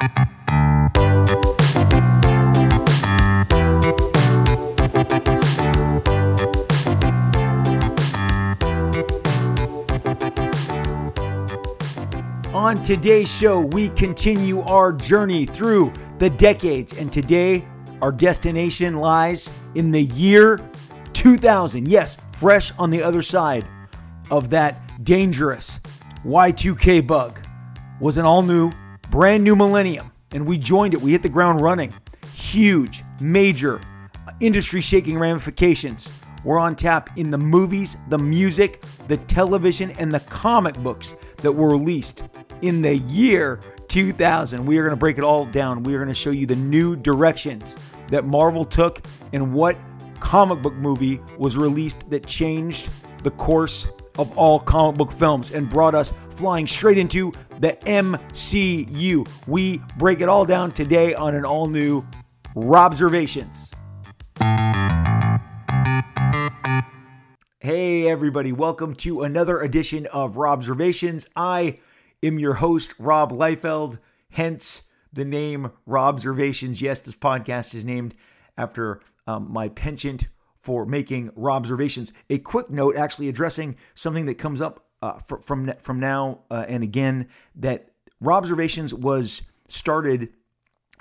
On today's show, we continue our journey through the decades, and today our destination lies in the year 2000. Yes, fresh on the other side of that dangerous Y2K bug was an all new, brand new millennium, and we joined it. We hit the ground running. Huge, major, industry shaking ramifications were on tap in the movies, the music, the television, and the comic books that were released in the year 2000. We are going to break it all down. We are going to show you the new directions that Marvel took and what comic book movie was released that changed the course of all comic book films and brought us flying straight into the MCU. We break it all down today on an all new Robservations. Hey, everybody, welcome to another edition of Robservations. I am your host, Rob Liefeld, hence the name Robservations. Yes, this podcast is named after um, my penchant for making Robservations. A quick note, actually addressing something that comes up uh, fr- from from now uh, and again, that Rob observations was started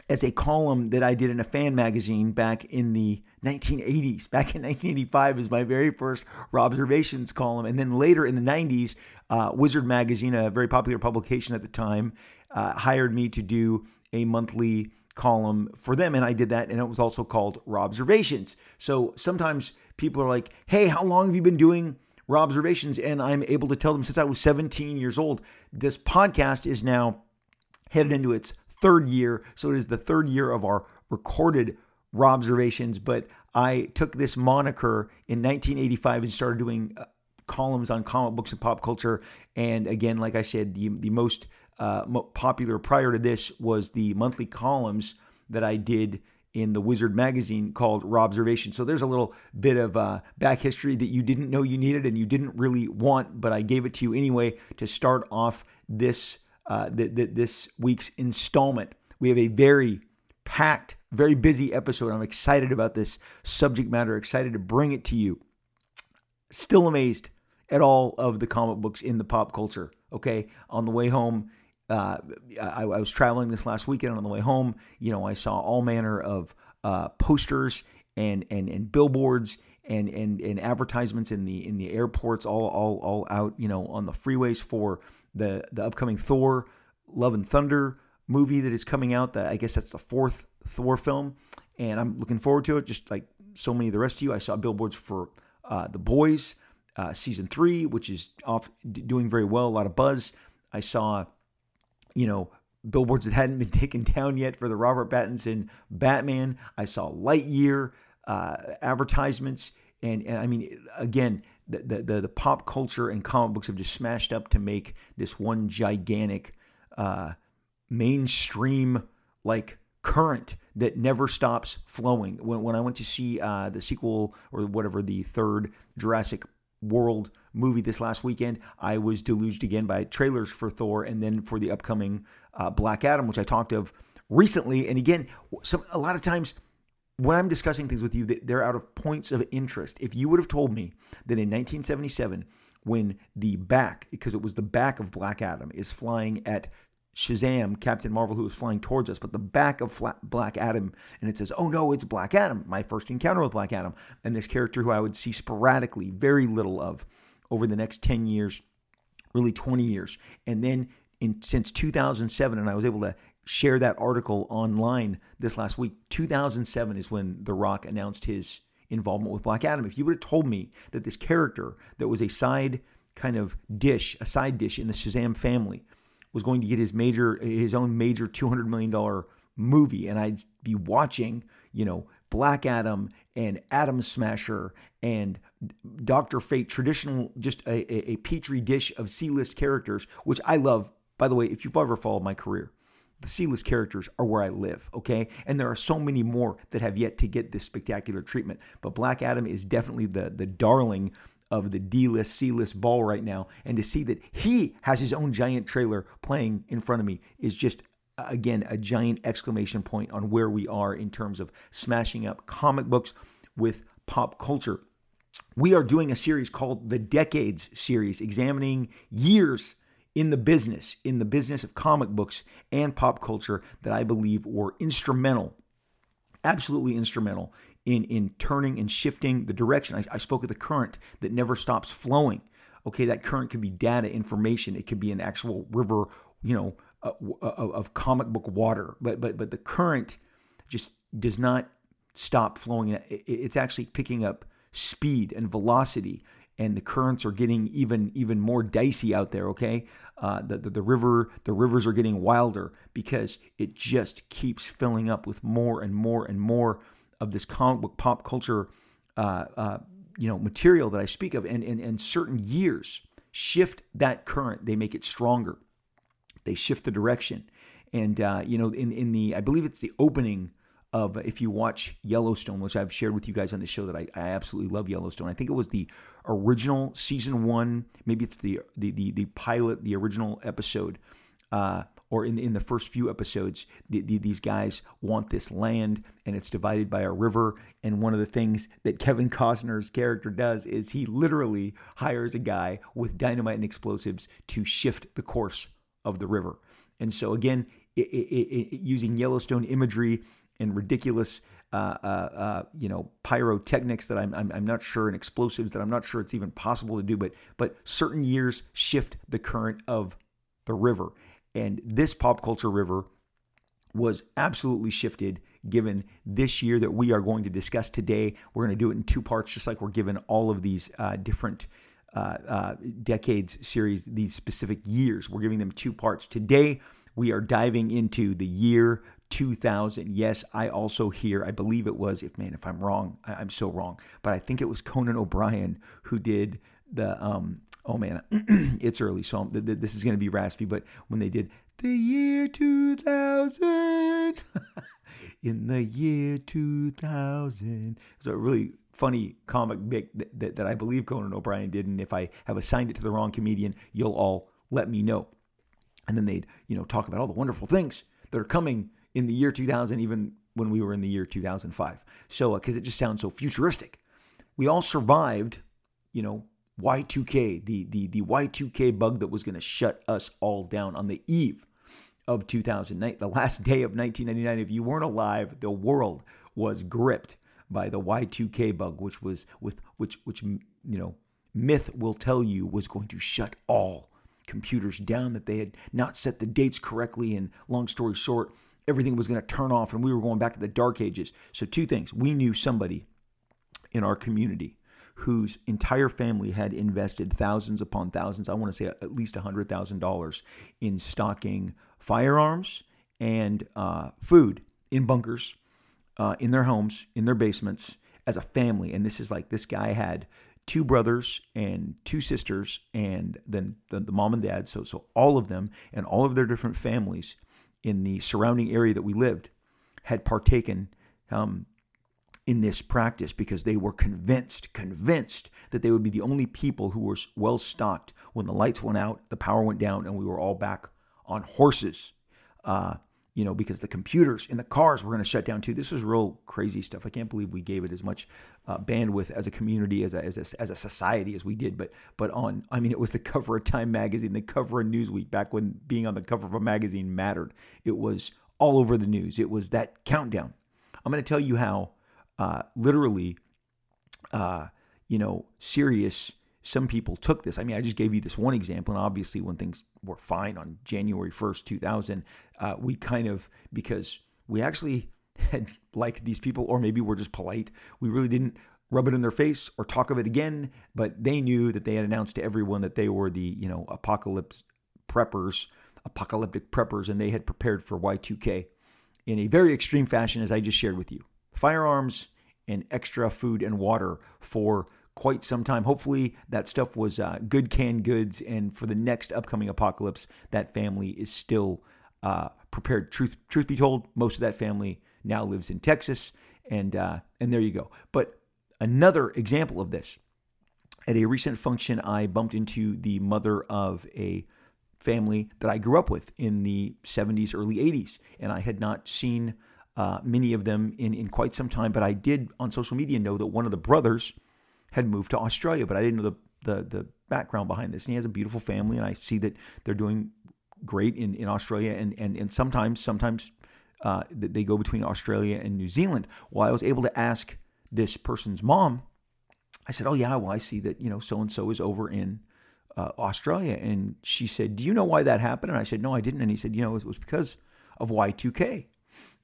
as a column that I did in a fan magazine back in the 1980s. Back in 1985 was my very first Rob observations column. And then later in the 90s, uh, Wizard Magazine, a very popular publication at the time, uh, hired me to do a monthly column for them. And I did that. And it was also called Rob observations. So sometimes people are like, hey, how long have you been doing Robservations? And I'm able to tell them since I was 17 years old. This podcast is now headed into its third year. So it is the third year of our recorded Rob observations. But I took this moniker in 1985 and started doing uh, columns on comic books and pop culture. And again, like I said, the, the most uh, popular prior to this was the monthly columns that I did in the Wizard magazine called Robservation. So there's a little bit of uh, back history that you didn't know you needed and you didn't really want, but I gave it to you anyway to start off this uh, th- th- this week's installment. We have a very packed, very busy episode. I'm excited about this subject matter, excited to bring it to you. Still amazed at all of the comic books in the pop culture. Okay, on the way home, uh, I, I, was traveling this last weekend. On the way home, you know, I saw all manner of uh, posters and and and billboards and and and advertisements in the in the airports, all all all out, you know, on the freeways for the the upcoming Thor Love and Thunder movie that is coming out. That I guess that's the fourth Thor film, and I'm looking forward to it. Just like so many of the rest of you, I saw billboards for uh, the Boys uh, season three, which is off doing very well, a lot of buzz. I saw, you know, billboards that hadn't been taken down yet for the Robert Pattinson Batman. I saw Lightyear uh, advertisements, and and I mean, again, the, the, the pop culture and comic books have just smashed up to make this one gigantic uh, mainstream like current that never stops flowing. When, when I went to see uh, the sequel or whatever the third Jurassic World movie this last weekend, I was deluged again by trailers for Thor and then for the upcoming uh, Black Adam, which I talked of recently. And again, some a lot of times when I'm discussing things with you, they're out of points of interest. If you would have told me that in 1977, when the back, because it was the back of Black Adam, is flying at Shazam, Captain Marvel, who is flying towards us, but the back of Black Adam, and it says, oh no, it's Black Adam, my first encounter with Black Adam, and this character who I would see sporadically, very little of over the next 10 years, really 20 years. And then in since 2007, and I was able to share that article online this last week. 2007 is when The Rock announced his involvement with Black Adam. If you would have told me that this character that was a side kind of dish, a side dish in the Shazam family, was going to get his major, his own major 200 million dollar movie, and I'd be watching, you know, Black Adam and Atom Smasher and Doctor Fate, traditional, just a, a, a petri dish of C-list characters, which I love. By the way, if you've ever followed my career, the C-list characters are where I live, okay? And there are so many more that have yet to get this spectacular treatment. But Black Adam is definitely the the darling of the D-list, C-list ball right now. And to see that he has his own giant trailer playing in front of me is just again, a giant exclamation point on where we are in terms of smashing up comic books with pop culture. We are doing a series called the Decades series, examining years in the business, in the business of comic books and pop culture that I believe were instrumental, absolutely instrumental in, in turning and shifting the direction. I, I spoke of the current that never stops flowing. Okay, that current could be data, information. It could be an actual river, you know, uh, of, of comic book water. But but but the current just does not stop flowing. It's actually picking up speed and velocity and the currents are getting even even more dicey out there. Okay, uh, the, the, the river the rivers are getting wilder because it just keeps filling up with more and more and more of this comic book pop culture, uh, uh, you know, material that I speak of, and, and and certain years shift that current. They make it stronger. They shift the direction, and uh, you know, in in the I believe it's the opening of if you watch Yellowstone, which I've shared with you guys on the show that I, I absolutely love Yellowstone. I think it was the original season one, maybe it's the the the, the pilot, the original episode, uh, or in in the first few episodes, the, the, these guys want this land and it's divided by a river. And one of the things that Kevin Costner's character does is he literally hires a guy with dynamite and explosives to shift the course of the river. And so again, it, it, it, using Yellowstone imagery and ridiculous, uh, uh, uh, you know, pyrotechnics that I'm, I'm, I'm not sure, and explosives that I'm not sure it's even possible to do. But but certain years shift the current of the river, and this pop culture river was absolutely shifted given this year that we are going to discuss today. We're going to do it in two parts, just like we're given all of these uh, different uh, uh, decades series, these specific years. We're giving them two parts. Today, we are diving into the year 2000. Yes, I also hear, I believe it was, if man, if I'm wrong, I, am so wrong, but I think it was Conan O'Brien who did the, um, oh man, it's early, so I'm, this is going to be raspy, but when they did the year 2000, in the year 2000, it's a really funny comic bit that, that, that I believe Conan O'Brien did, and if I have assigned it to the wrong comedian, you'll all let me know. And then they'd, you know, talk about all the wonderful things that are coming in the year 2000, even when we were in the year 2005. So, because uh, it just sounds so futuristic. We all survived, you know, Y2K, the, the, the Y2K bug that was going to shut us all down on the eve of 2009, the last day of 1999. If you weren't alive, the world was gripped by the Y2K bug, which was with which which you know myth will tell you was going to shut all computers down that they had not set the dates correctly and long story short everything was going to turn off and we were going back to the dark ages. So, two things. We knew somebody in our community whose entire family had invested thousands upon thousands, I want to say at least $100,000 in stocking firearms and uh, food in bunkers, uh, in their homes, in their basements as a family. And this is like this guy had two brothers and two sisters, and then the, the mom and dad. So, so all of them and all of their different families in the surrounding area that we lived had partaken um, in this practice because they were convinced, convinced that they would be the only people who were well stocked when the lights went out, the power went down, and we were all back on horses. Uh, you know, because the computers in the cars were going to shut down too. This was real crazy stuff. I can't believe we gave it as much uh, bandwidth as a community, as a, as a as a society as we did. But but on, I mean, it was the cover of Time magazine, the cover of Newsweek, back when being on the cover of a magazine mattered. It was all over the news. It was that countdown. I'm going to tell you how, uh, literally, uh, you know, serious some people took this. I mean, I just gave you this one example, and obviously, when things were fine on January 1st, 2000, uh, we kind of, because we actually had liked these people, or maybe we're just polite, we really didn't rub it in their face or talk of it again, but they knew that they had announced to everyone that they were the, you know, apocalypse preppers, apocalyptic preppers, and they had prepared for Y2K in a very extreme fashion, as I just shared with you. Firearms and extra food and water for quite some time. Hopefully, that stuff was uh, good canned goods, and for the next upcoming apocalypse, that family is still uh, prepared. Truth, truth be told, most of that family now lives in Texas, and uh, and there you go. But another example of this, at a recent function, I bumped into the mother of a family that I grew up with in the 70s, early 80s. And I had not seen uh, many of them in, in quite some time, but I did on social media know that one of the brothers had moved to Australia, but I didn't know the, the, the background behind this. And he has a beautiful family, and I see that they're doing great in, in Australia. And, and, and sometimes, sometimes uh, they go between Australia and New Zealand. Well, I was able to ask this person's mom, I said, Oh, yeah, well, I see that, you know, so and so is over in uh, Australia. And she said, Do you know why that happened? And I said, No, I didn't. And he said, You know, it was because of Y2K.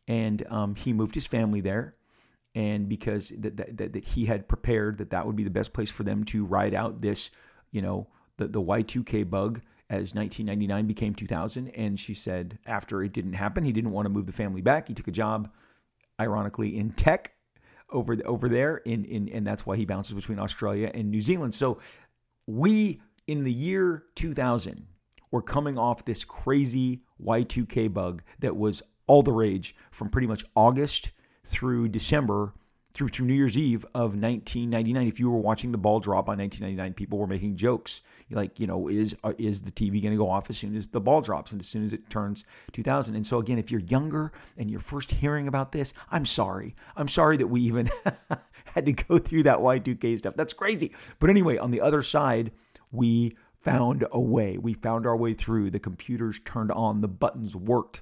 And um, he moved his family there. And because that, that, that he had prepared that that would be the best place for them to ride out this, you know, the, the Y2K bug as 1999 became 2000. And she said after it didn't happen, he didn't want to move the family back. He took a job, ironically, in tech over over there, in, in and that's why he bounces between Australia and New Zealand. So we in the year 2000 were coming off this crazy Y2K bug that was all the rage from pretty much August through December through to New Year's Eve of 1999. If you were watching the ball drop on 1999, people were making jokes like, you know, is uh, is the TV going to go off as soon as the ball drops and as soon as it turns 2000? And so again, if you're younger and you're first hearing about this, I'm sorry. I'm sorry that we even had to go through that Y2K stuff. That's crazy. But anyway, on the other side, we found a way. We found our way through. The computers turned on, the buttons worked.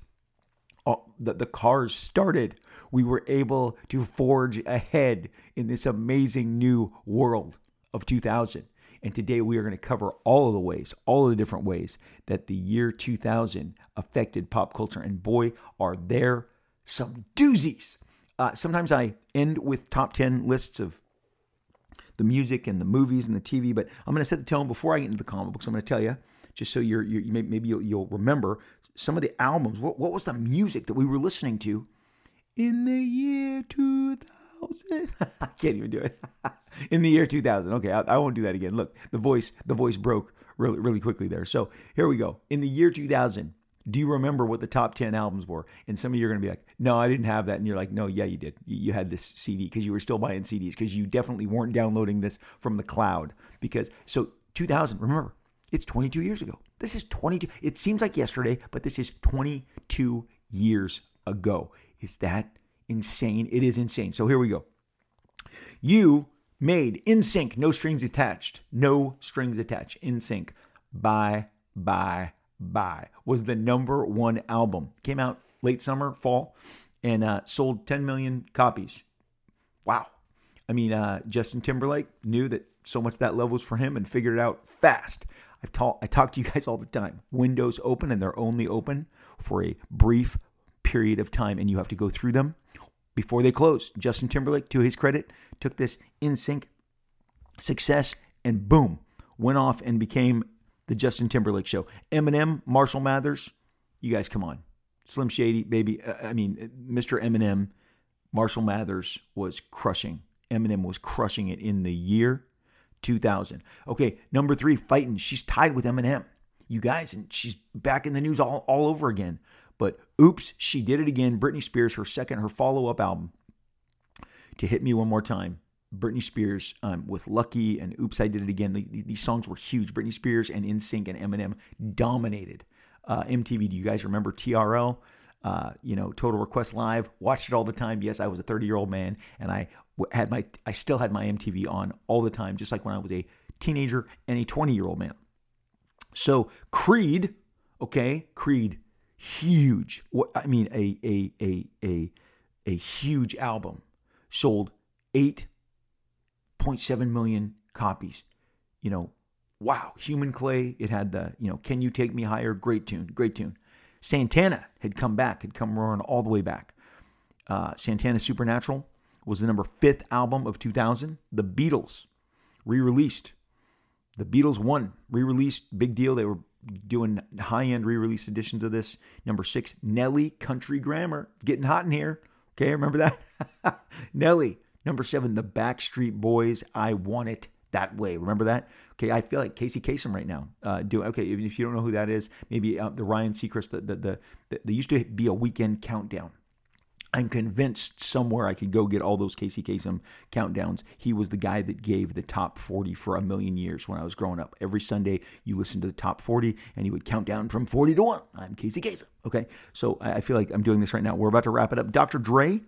Uh, the, the cars started we were able to forge ahead in this amazing new world of 2000. And today we are going to cover all of the ways, all of the different ways that the year 2000 affected pop culture. And boy, are there some doozies. Uh, sometimes I end with top 10 lists of the music and the movies and the TV, but I'm going to set the tone before I get into the comic books. I'm going to tell you, just so you're, you're maybe you'll, you'll remember some of the albums. What, what was the music that we were listening to in the year 2000. I can't even do it. in the year 2000. Okay, I, I, won't do that again. Look, the voice, the voice broke really, really quickly there. So here we go. In the year 2000, do you remember what the top 10 albums were? And some of you are going to be like, no, I didn't have that. And you're like, no, yeah, you did. You, you had this CD because you were still buying CDs because you definitely weren't downloading this from the cloud. Because, so 2000, remember, it's 22 years ago. This is 22. It seems like yesterday, but this is 22 years ago. Is that insane? It is insane. So here we go. You made NSYNC, no strings attached. No strings attached. NSYNC. Bye, bye, bye. Was the number one album. Came out late summer, fall, and uh, sold 10 million copies. Wow. I mean, uh, Justin Timberlake knew that so much that love was for him and figured it out fast. I've talked I talk to you guys all the time. Windows open and they're only open for a brief period of time and you have to go through them before they close. Justin Timberlake, to his credit, took this NSYNC success and boom, went off and became the Justin Timberlake show. Eminem, Marshall Mathers, you guys come on. Slim Shady, baby. Uh, I mean, Mr. Eminem, Marshall Mathers was crushing. Eminem was crushing it in the year 2000. Okay, number three, fighting. She's tied with Eminem, you guys, and she's back in the news all, all over again. But oops, she did it again. Britney Spears, her second, her follow up album to Hit Me One More Time. Britney Spears um, with Lucky and Oops, I Did It Again. these songs were huge. Britney Spears and NSYNC and Eminem dominated uh, MTV. Do you guys remember TRL? Uh, you know, Total Request Live. Watched it all the time. Yes, I was a 30 year old man, and I had my, I still had my MTV on all the time, just like when I was a teenager and a 20 year old man. So Creed, okay, Creed huge. I mean, a a a a a huge album sold eight point seven million copies. You know, wow. Human Clay. It had the you know, Can You Take Me Higher? Great tune, great tune. Santana had come back, had come roaring all the way back. Uh, Santana Supernatural was the number fifth album of 2000. The Beatles re-released. The Beatles won, re-released, big deal. They were doing high end re release editions of this. Number six, Nelly Country Grammar. Getting hot in here. Okay, remember that? Nelly. Number seven, The Backstreet Boys. I Want It That Way. Remember that? Okay, I feel like Casey Kasem right now. Uh, do okay. Even if you don't know who that is, maybe uh, the Ryan Seacrest. The, the the the there used to be a weekend countdown I'm convinced somewhere I could go get all those Casey Kasem countdowns. He was the guy that gave the top 40 for a million years when I was growing up. Every Sunday, you listen to the top 40 and he would count down from 40 to 1. I'm Casey Kasem. Okay. So I feel like I'm doing this right now. We're about to wrap it up. Dr. Dre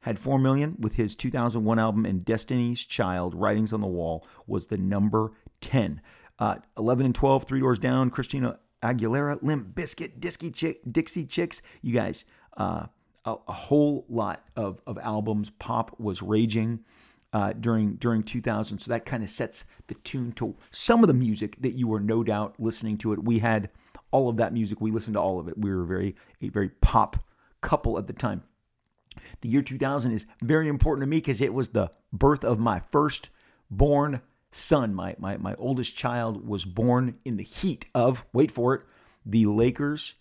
had 4 million with his 2001 album and Destiny's Child, Writings on the Wall, was the number 10. Uh, 11 and 12, Three Doors Down, Christina Aguilera, Limp Bizkit, Disky Chick, Dixie Chicks. You guys, uh, a, a, whole lot of, of albums. Pop was raging uh, during during 2000, so that kind of sets the tune to some of the music that you were no doubt listening to it. We had all of that music. We listened to all of it. We were very a very pop couple at the time. The year 2000 is very important to me because it was the birth of my first born son. My, my, my oldest child was born in the heat of, wait for it, the Lakers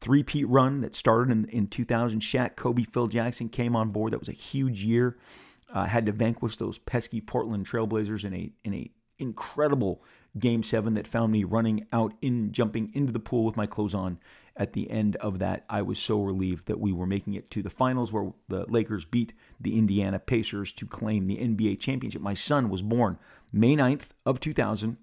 three-peat run that started in, in 2000. Shaq, Kobe, Phil Jackson came on board. That was a huge year. Uh, had to vanquish those pesky Portland Trailblazers in a in a incredible game seven that found me running out in jumping into the pool with my clothes on at the end of that, I was so relieved that we were making it to the finals where the Lakers beat the Indiana Pacers to claim the NBA championship. My son was born May 9th of 2000.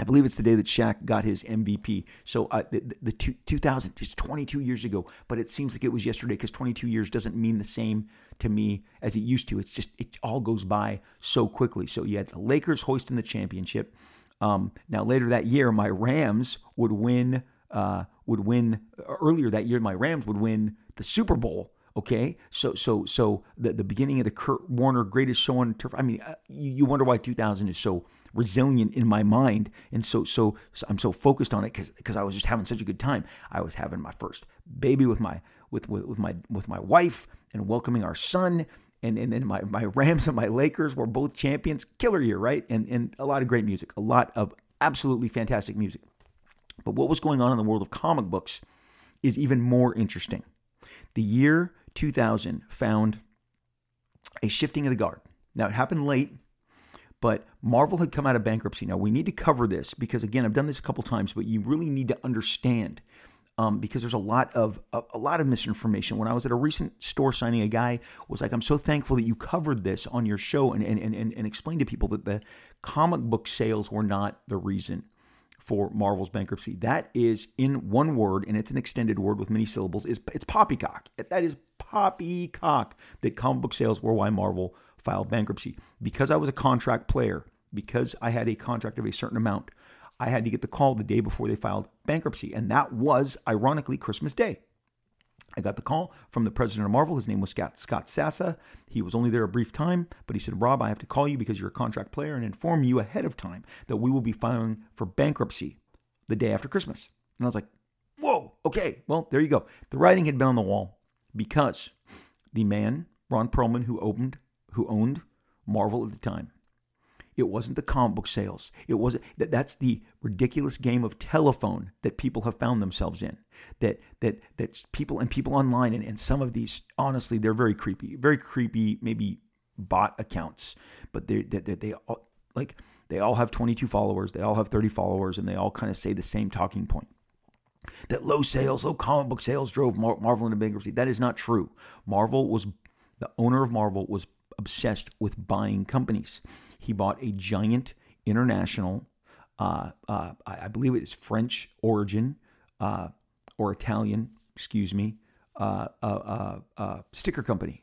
I believe it's the day that Shaq got his MVP. So uh, the, the two, 2000 is 22 years ago, but it seems like it was yesterday because 22 years doesn't mean the same to me as it used to. It's just it all goes by so quickly. So you had the Lakers hoisting the championship. Um, now later that year, my Rams would win uh, would win earlier that year. My Rams would win the Super Bowl. Okay, so so so the the beginning of the Kurt Warner greatest show on turf. I mean, uh, you, you wonder why 2000 is so resilient in my mind, and so so, so I'm so focused on it because because I was just having such a good time. I was having my first baby with my with with, with my with my wife and welcoming our son. And, and then my, my Rams and my Lakers were both champions. Killer year, right? And and a lot of great music, a lot of absolutely fantastic music. But what was going on in the world of comic books is even more interesting. The year 2000 found a shifting of the guard. Now, it happened late, but Marvel had come out of bankruptcy. Now, we need to cover this because, again, I've done this a couple times, but you really need to understand um, because there's a lot of a, a, lot of misinformation. When I was at a recent store signing, a guy was like, "I'm so thankful that you covered this on your show and and and, and explained to people that the comic book sales were not the reason." For Marvel's bankruptcy. That is in one word, and it's an extended word with many syllables. Is it's poppycock. That is poppycock. That comic book sales were why Marvel filed bankruptcy. Because I was a contract player, because I had a contract of a certain amount, I had to get the call the day before they filed bankruptcy, and that was ironically Christmas Day. I got the call from the president of Marvel. His name was Scott, Scott Sassa. He was only there a brief time, but he said, Rob, I have to call you because you're a contract player and inform you ahead of time that we will be filing for bankruptcy the day after Christmas. And I was like, whoa, okay, well, there you go. The writing had been on the wall because the man, Ron Perelman, who opened, who owned Marvel at the time, it wasn't the comic book sales. It wasn't that that's the ridiculous game of telephone that people have found themselves in. That that that people and people online and, and some of these honestly they're very creepy. Very creepy maybe bot accounts. But they they, they, they all like they all have 22 followers, they all have 30 followers and they all kind of say the same talking point that low sales, low comic book sales drove Marvel into bankruptcy. That is not true. Marvel was the owner of Marvel was obsessed with buying companies. He bought a giant international, uh, uh, I believe it is French origin uh, or Italian, excuse me, uh, uh, uh, sticker company.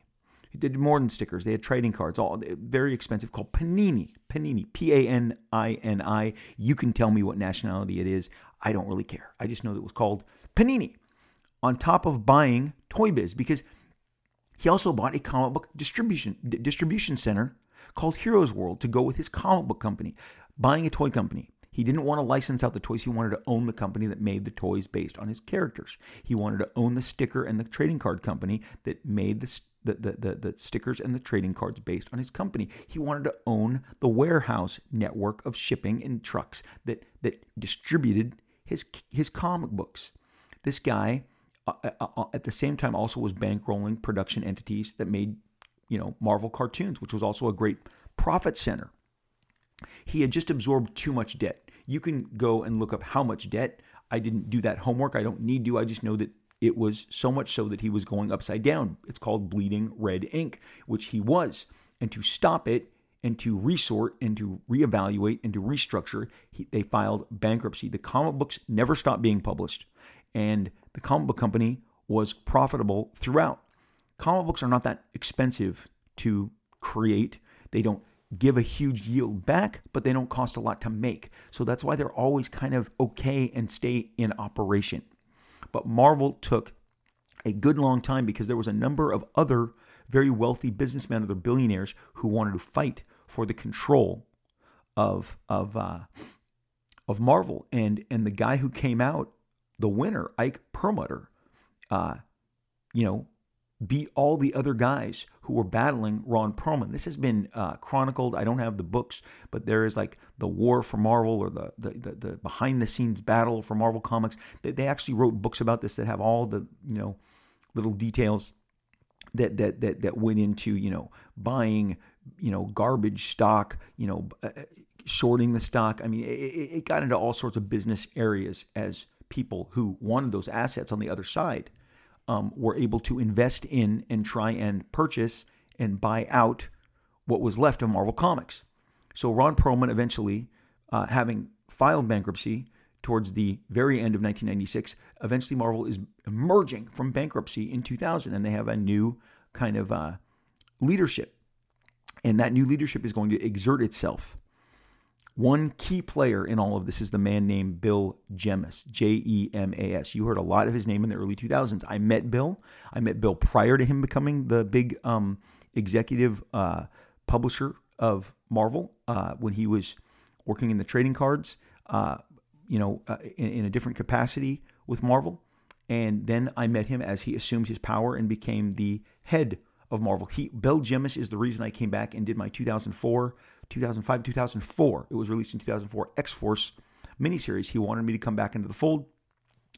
He did more than stickers. They had trading cards, all very expensive, called Panini. Panini, P A N I N I. You can tell me what nationality it is. I don't really care. I just know that it was called Panini. On top of buying Toy Biz, because he also bought a comic book distribution d- distribution center called Heroes World to go with his comic book company, buying a toy company. He didn't want to license out the toys. He wanted to own the company that made the toys based on his characters. He wanted to own the sticker and the trading card company that made the, the, the, the, the stickers and the trading cards based on his company. He wanted to own the warehouse network of shipping and trucks that, that distributed his, his comic books. This guy Uh, uh, uh, at the same time also was bankrolling production entities that made you know Marvel cartoons, which was also a great profit center. He had just absorbed too much debt. You can go and look up how much debt. I didn't do that homework. I don't need to. I just know that It was so much so that he was going upside down. It's called bleeding red ink, which he was. And to stop it and to resort and to reevaluate and to restructure, he, they filed bankruptcy. The comic books never stopped being published, and the comic book company was profitable throughout. Comic books are not that expensive to create. They don't give a huge yield back, but they don't cost a lot to make. So that's why they're always kind of okay and stay in operation. But Marvel took a good long time because there was a number of other very wealthy businessmen, other billionaires who wanted to fight for the control of of uh, of Marvel. And and the guy who came out the winner, Ike Perlmutter, uh, you know, beat all the other guys who were battling Ron Perelman. This has been uh, chronicled. I don't have the books, but there is like the war for Marvel or the the, the, the behind the scenes battle for Marvel Comics. They, they actually wrote books about this that have all the you know little details that that that that went into you know buying you know garbage stock, you know uh, uh shorting the stock. I mean, it, it got into all sorts of business areas as people who wanted those assets on the other side um, were able to invest in and try and purchase and buy out what was left of Marvel Comics. So Ron Perelman eventually, uh, having filed bankruptcy towards the very end of 1996, eventually Marvel is emerging from bankruptcy in 2000, and they have a new kind of uh, leadership. And that new leadership is going to exert itself one key player in all of this is the man named Bill Jemas, J E M A S. You heard a lot of his name in the early 2000s. I met Bill. I met Bill prior to him becoming the big um, executive uh, publisher of Marvel uh, when he was working in the trading cards, uh, you know, uh, in, in a different capacity with Marvel. And then I met him as he assumed his power and became the head of Marvel. He, Bill Jemas is the reason I came back and did my 2004 2005, 2004. It was released in 2004. X Force miniseries. He wanted me to come back into the fold.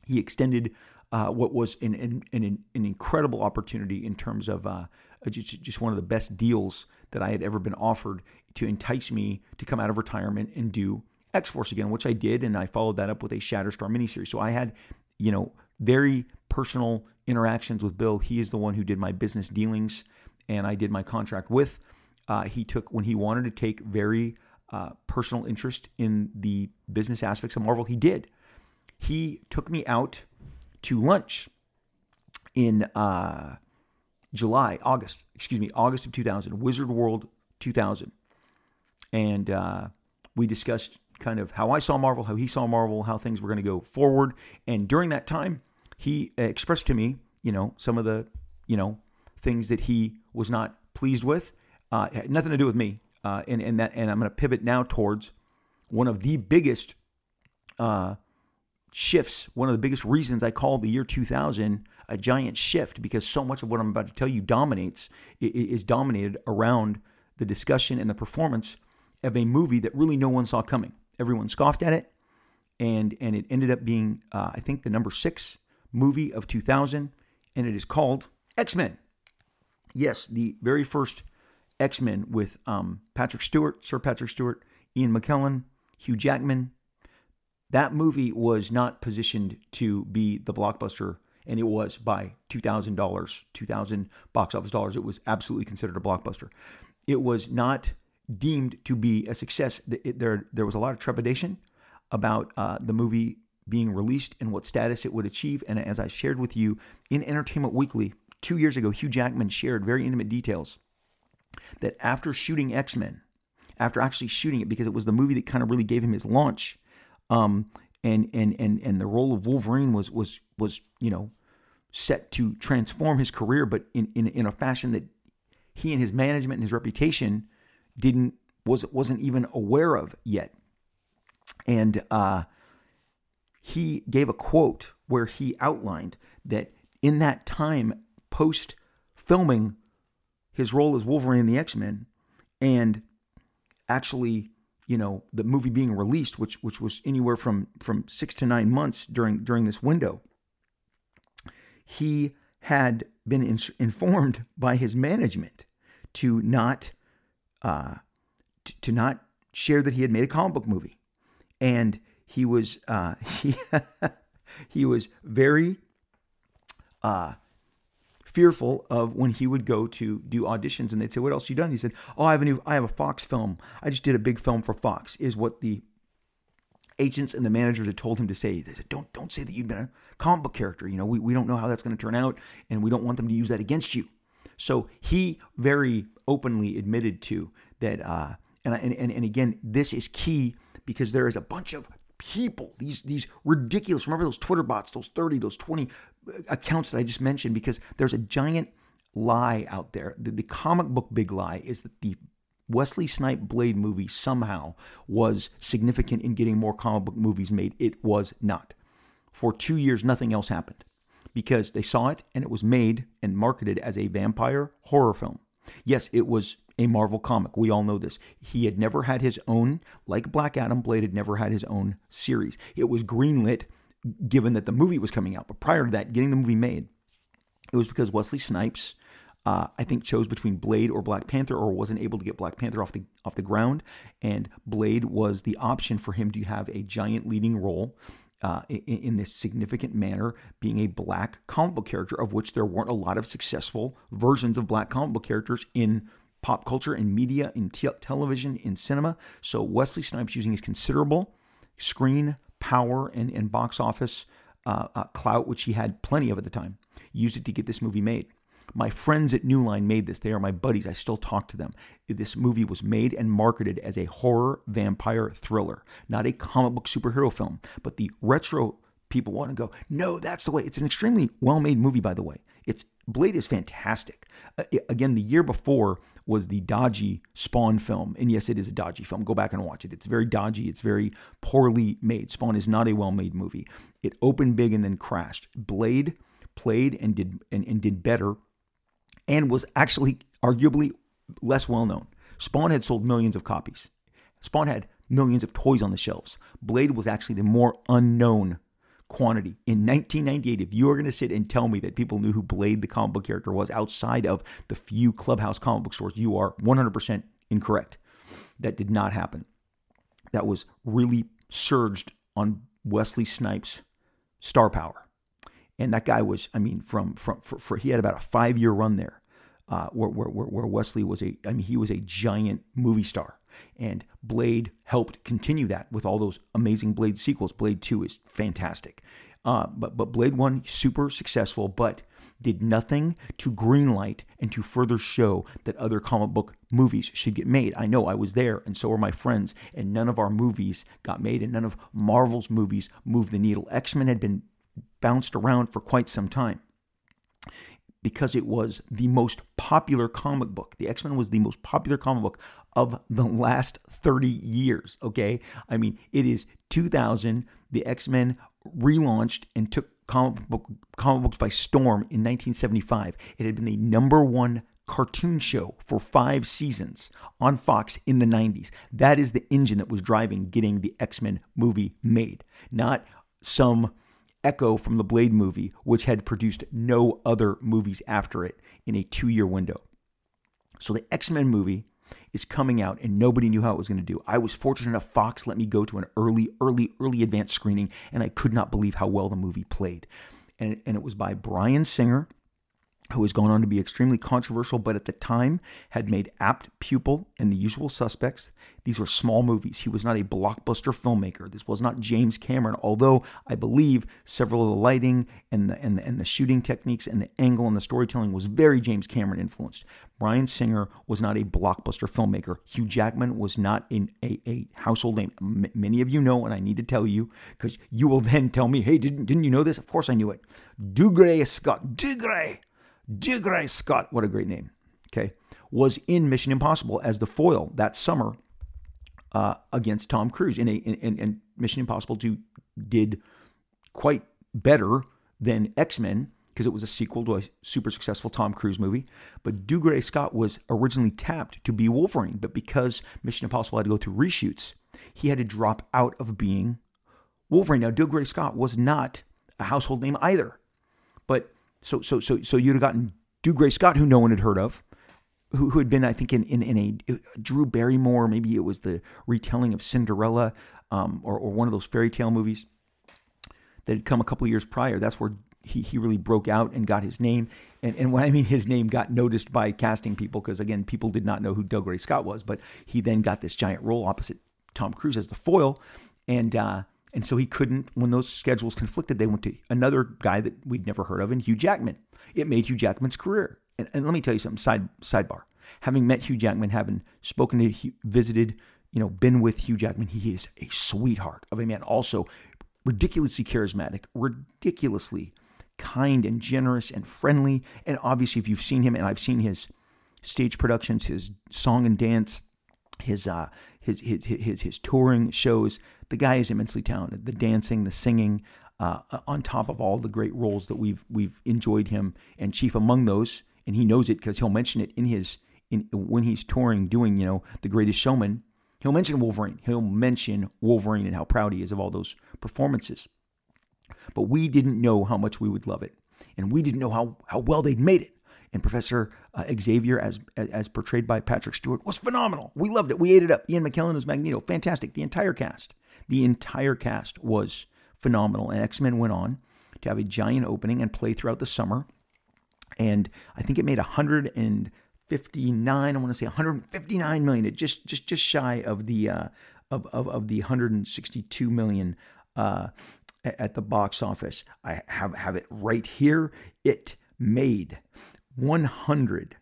He extended uh, what was an, an, an, an, incredible opportunity in terms of uh, just, just one of the best deals that I had ever been offered to entice me to come out of retirement and do X Force again, which I did, and I followed that up with a Shatterstar miniseries. So I had, you know, very personal interactions with Bill. He is the one who did my business dealings, and I did my contract with. Uh, he took when he wanted to take very uh, personal interest in the business aspects of Marvel. He did. He took me out to lunch in uh, July, August, excuse me, August of 2000, Wizard World 2000, and uh, we discussed kind of how I saw Marvel, how he saw Marvel, how things were going to go forward. And during that time, he expressed to me, you know, some of the, you know, things that he was not pleased with uh, nothing to do with me. Uh, and, and that, and I'm going to pivot now towards one of the biggest uh, shifts, one of the biggest reasons I call the year 2000 a giant shift because so much of what I'm about to tell you dominates is dominated around the discussion and the performance of a movie that really no one saw coming. Everyone scoffed at it, and and it ended up being uh, I think the number six movie of 2000, and it is called X Men. Yes, the very first X Men with um, Patrick Stewart, Sir Patrick Stewart, Ian McKellen, Hugh Jackman. That movie was not positioned to be the blockbuster, and it was by $2,000, 2000 box office dollars. It was absolutely considered a blockbuster. It was not deemed to be a success. There, there was a lot of trepidation about uh, the movie being released and what status it would achieve. And as I shared with you in Entertainment Weekly two years ago, Hugh Jackman shared very intimate details that after shooting X Men, after actually shooting it, because it was the movie that kind of really gave him his launch, um, and and and and the role of Wolverine was was was you know set to transform his career, but in in, in a fashion that he and his management and his reputation didn't was wasn't even aware of yet, and uh, he gave a quote where he outlined that in that time post filming his role as Wolverine in the X Men, and actually, you know, the movie being released, which which was anywhere from from six to nine months during during this window. He had been in, informed by his management to not uh, t- to not share that he had made a comic book movie, and he was uh, he he was very uh, fearful of when he would go to do auditions and they'd say, "What else you done?" He said, "Oh, I have a new, I have a Fox film. I just did a big film for Fox." Is what the agents and the managers had told him to say. They said, "Don't, don't say that you've been a comic book character. You know, we, we don't know how that's going to turn out, and we don't want them to use that against you." So he very openly admitted to that. Uh, and, and and again, this is key because there is a bunch of people, these these ridiculous. Remember those Twitter bots, those 30, those 20 uh, accounts that I just mentioned, because there's a giant lie out there. The, the comic book big lie is that the Wesley Snipe Blade movie somehow was significant in getting more comic book movies made. It was not. For two years, nothing else happened because they saw it and it was made and marketed as a vampire horror film. Yes, it was a Marvel comic. We all know this. He had never had his own, like Black Adam, Blade had never had his own series. It was greenlit given that the movie was coming out. But prior to that, getting the movie made, it was because Wesley Snipes, uh, I think, chose between Blade or Black Panther, or wasn't able to get Black Panther off the off the ground, and Blade was the option for him to have a giant leading role. Uh, in, in, this significant manner, being a black comic book character, of which there weren't a lot of successful versions of black comic book characters in pop culture, and media, in te- television, in cinema. So Wesley Snipes using his considerable screen power and, and box office uh, uh, clout, which he had plenty of at the time, used it to get this movie made. My friends at New Line made this. They are my buddies. I still talk to them. This movie was made and marketed as a horror vampire thriller, not a comic book superhero film. But the retro people want to go, no, that's the way. It's an extremely well made movie, by the way. It's Blade is fantastic. Uh, again, the year before was the dodgy Spawn film. And yes, it is a dodgy film. Go back and watch it. It's very dodgy. It's very poorly made. Spawn is not a well made movie. It opened big and then crashed. Blade played and did and, and did better and was actually arguably less well known. Spawn had sold millions of copies. Spawn had millions of toys on the shelves. Blade was actually the more unknown quantity. In 1998, if you are going to sit and tell me that people knew who Blade the comic book character was outside of the few clubhouse comic book stores, you are 100% incorrect. That did not happen. That was really surged on Wesley Snipes' star power. And that guy was, I mean, from, from for, for he had about a five year run there uh, where, where, where Wesley was a, I mean, he was a giant movie star. And Blade helped continue that with all those amazing Blade sequels. Blade 2 is fantastic. Uh, but, but Blade 1, super successful, but did nothing to greenlight and to further show that other comic book movies should get made. I know I was there, and so were my friends, and none of our movies got made, and none of Marvel's movies moved the needle. X Men had been bounced around for quite some time because it was the most popular comic book. The X Men was the most popular comic book of the last 30 years. Okay. I mean, it is 2000. The X Men relaunched and took comic, book, comic books by storm in 1975. It had been the number one cartoon show for five seasons on Fox in the 90s. That is the engine that was driving getting the X Men movie made, not some echo from the Blade movie, which had produced no other movies after it in a two year window. So the X Men movie is coming out and nobody knew how it was going to do. I was fortunate enough, Fox let me go to an early, early, early advanced screening, and I could not believe how well the movie played. And, and it was by Bryan Singer who has gone on to be extremely controversial, but at the time had made apt pupil and the usual suspects. These were small movies. He was not a blockbuster filmmaker. This was not James Cameron, although I believe several of the lighting and the, and the, and the shooting techniques and the angle and the storytelling was very James Cameron influenced. Bryan Singer was not a blockbuster filmmaker. Hugh Jackman was not in a, a household name. M- many of you know, and I need to tell you because you will then tell me, hey, didn't, didn't you know this? Of course I knew it. Dougray Scott. Dougray Dougray Scott, what a great name, okay, was in Mission Impossible as the foil that summer uh, against Tom Cruise. And, in Mission Impossible 2 did quite better than X Men because it was a sequel to a super successful Tom Cruise movie. But Dougray Scott was originally tapped to be Wolverine, but because Mission Impossible had to go through reshoots, he had to drop out of being Wolverine. Now, Dougray Scott was not a household name either, but so so so so you'd have gotten Dougray Scott, who no one had heard of, who, who had been, I think, in, in, in a Drew Barrymore, maybe it was the retelling of Cinderella, um, or, or one of those fairy tale movies that had come a couple years prior. That's where he, he really broke out and got his name. And, and when I mean his name got noticed by casting people, because again, people did not know who Dougray Scott was, but he then got this giant role opposite Tom Cruise as the foil. And, uh, and so he couldn't, when those schedules conflicted, they went to another guy that we'd never heard of, and Hugh Jackman. It made Hugh Jackman's career. And, and let me tell you something, side, sidebar. Having met Hugh Jackman, having spoken to, visited, you know, been with Hugh Jackman, he is a sweetheart of a man. Also, ridiculously charismatic, ridiculously kind and generous and friendly. And obviously, if you've seen him, and I've seen his stage productions, his song and dance, his uh, his his his his touring shows, the guy is immensely talented. The dancing, the singing, uh, on top of all the great roles that we've we've enjoyed him, and chief among those, and he knows it because he'll mention it in his in when he's touring, doing you know the Greatest Showman. He'll mention Wolverine. He'll mention Wolverine and how proud he is of all those performances. But we didn't know how much we would love it. And we didn't know how, how well they'd made it. And Professor uh, Xavier, as, as portrayed by Patrick Stewart, was phenomenal. We loved it. We ate it up. Ian McKellen as Magneto, fantastic. The entire cast, the entire cast was phenomenal. And X Men went on to have a giant opening and play throughout the summer. And I think it made 159. I want to say 159 million. It just just just shy of the uh, of, of of the 162 million uh, at the box office. I have, have it right here. It made one hundred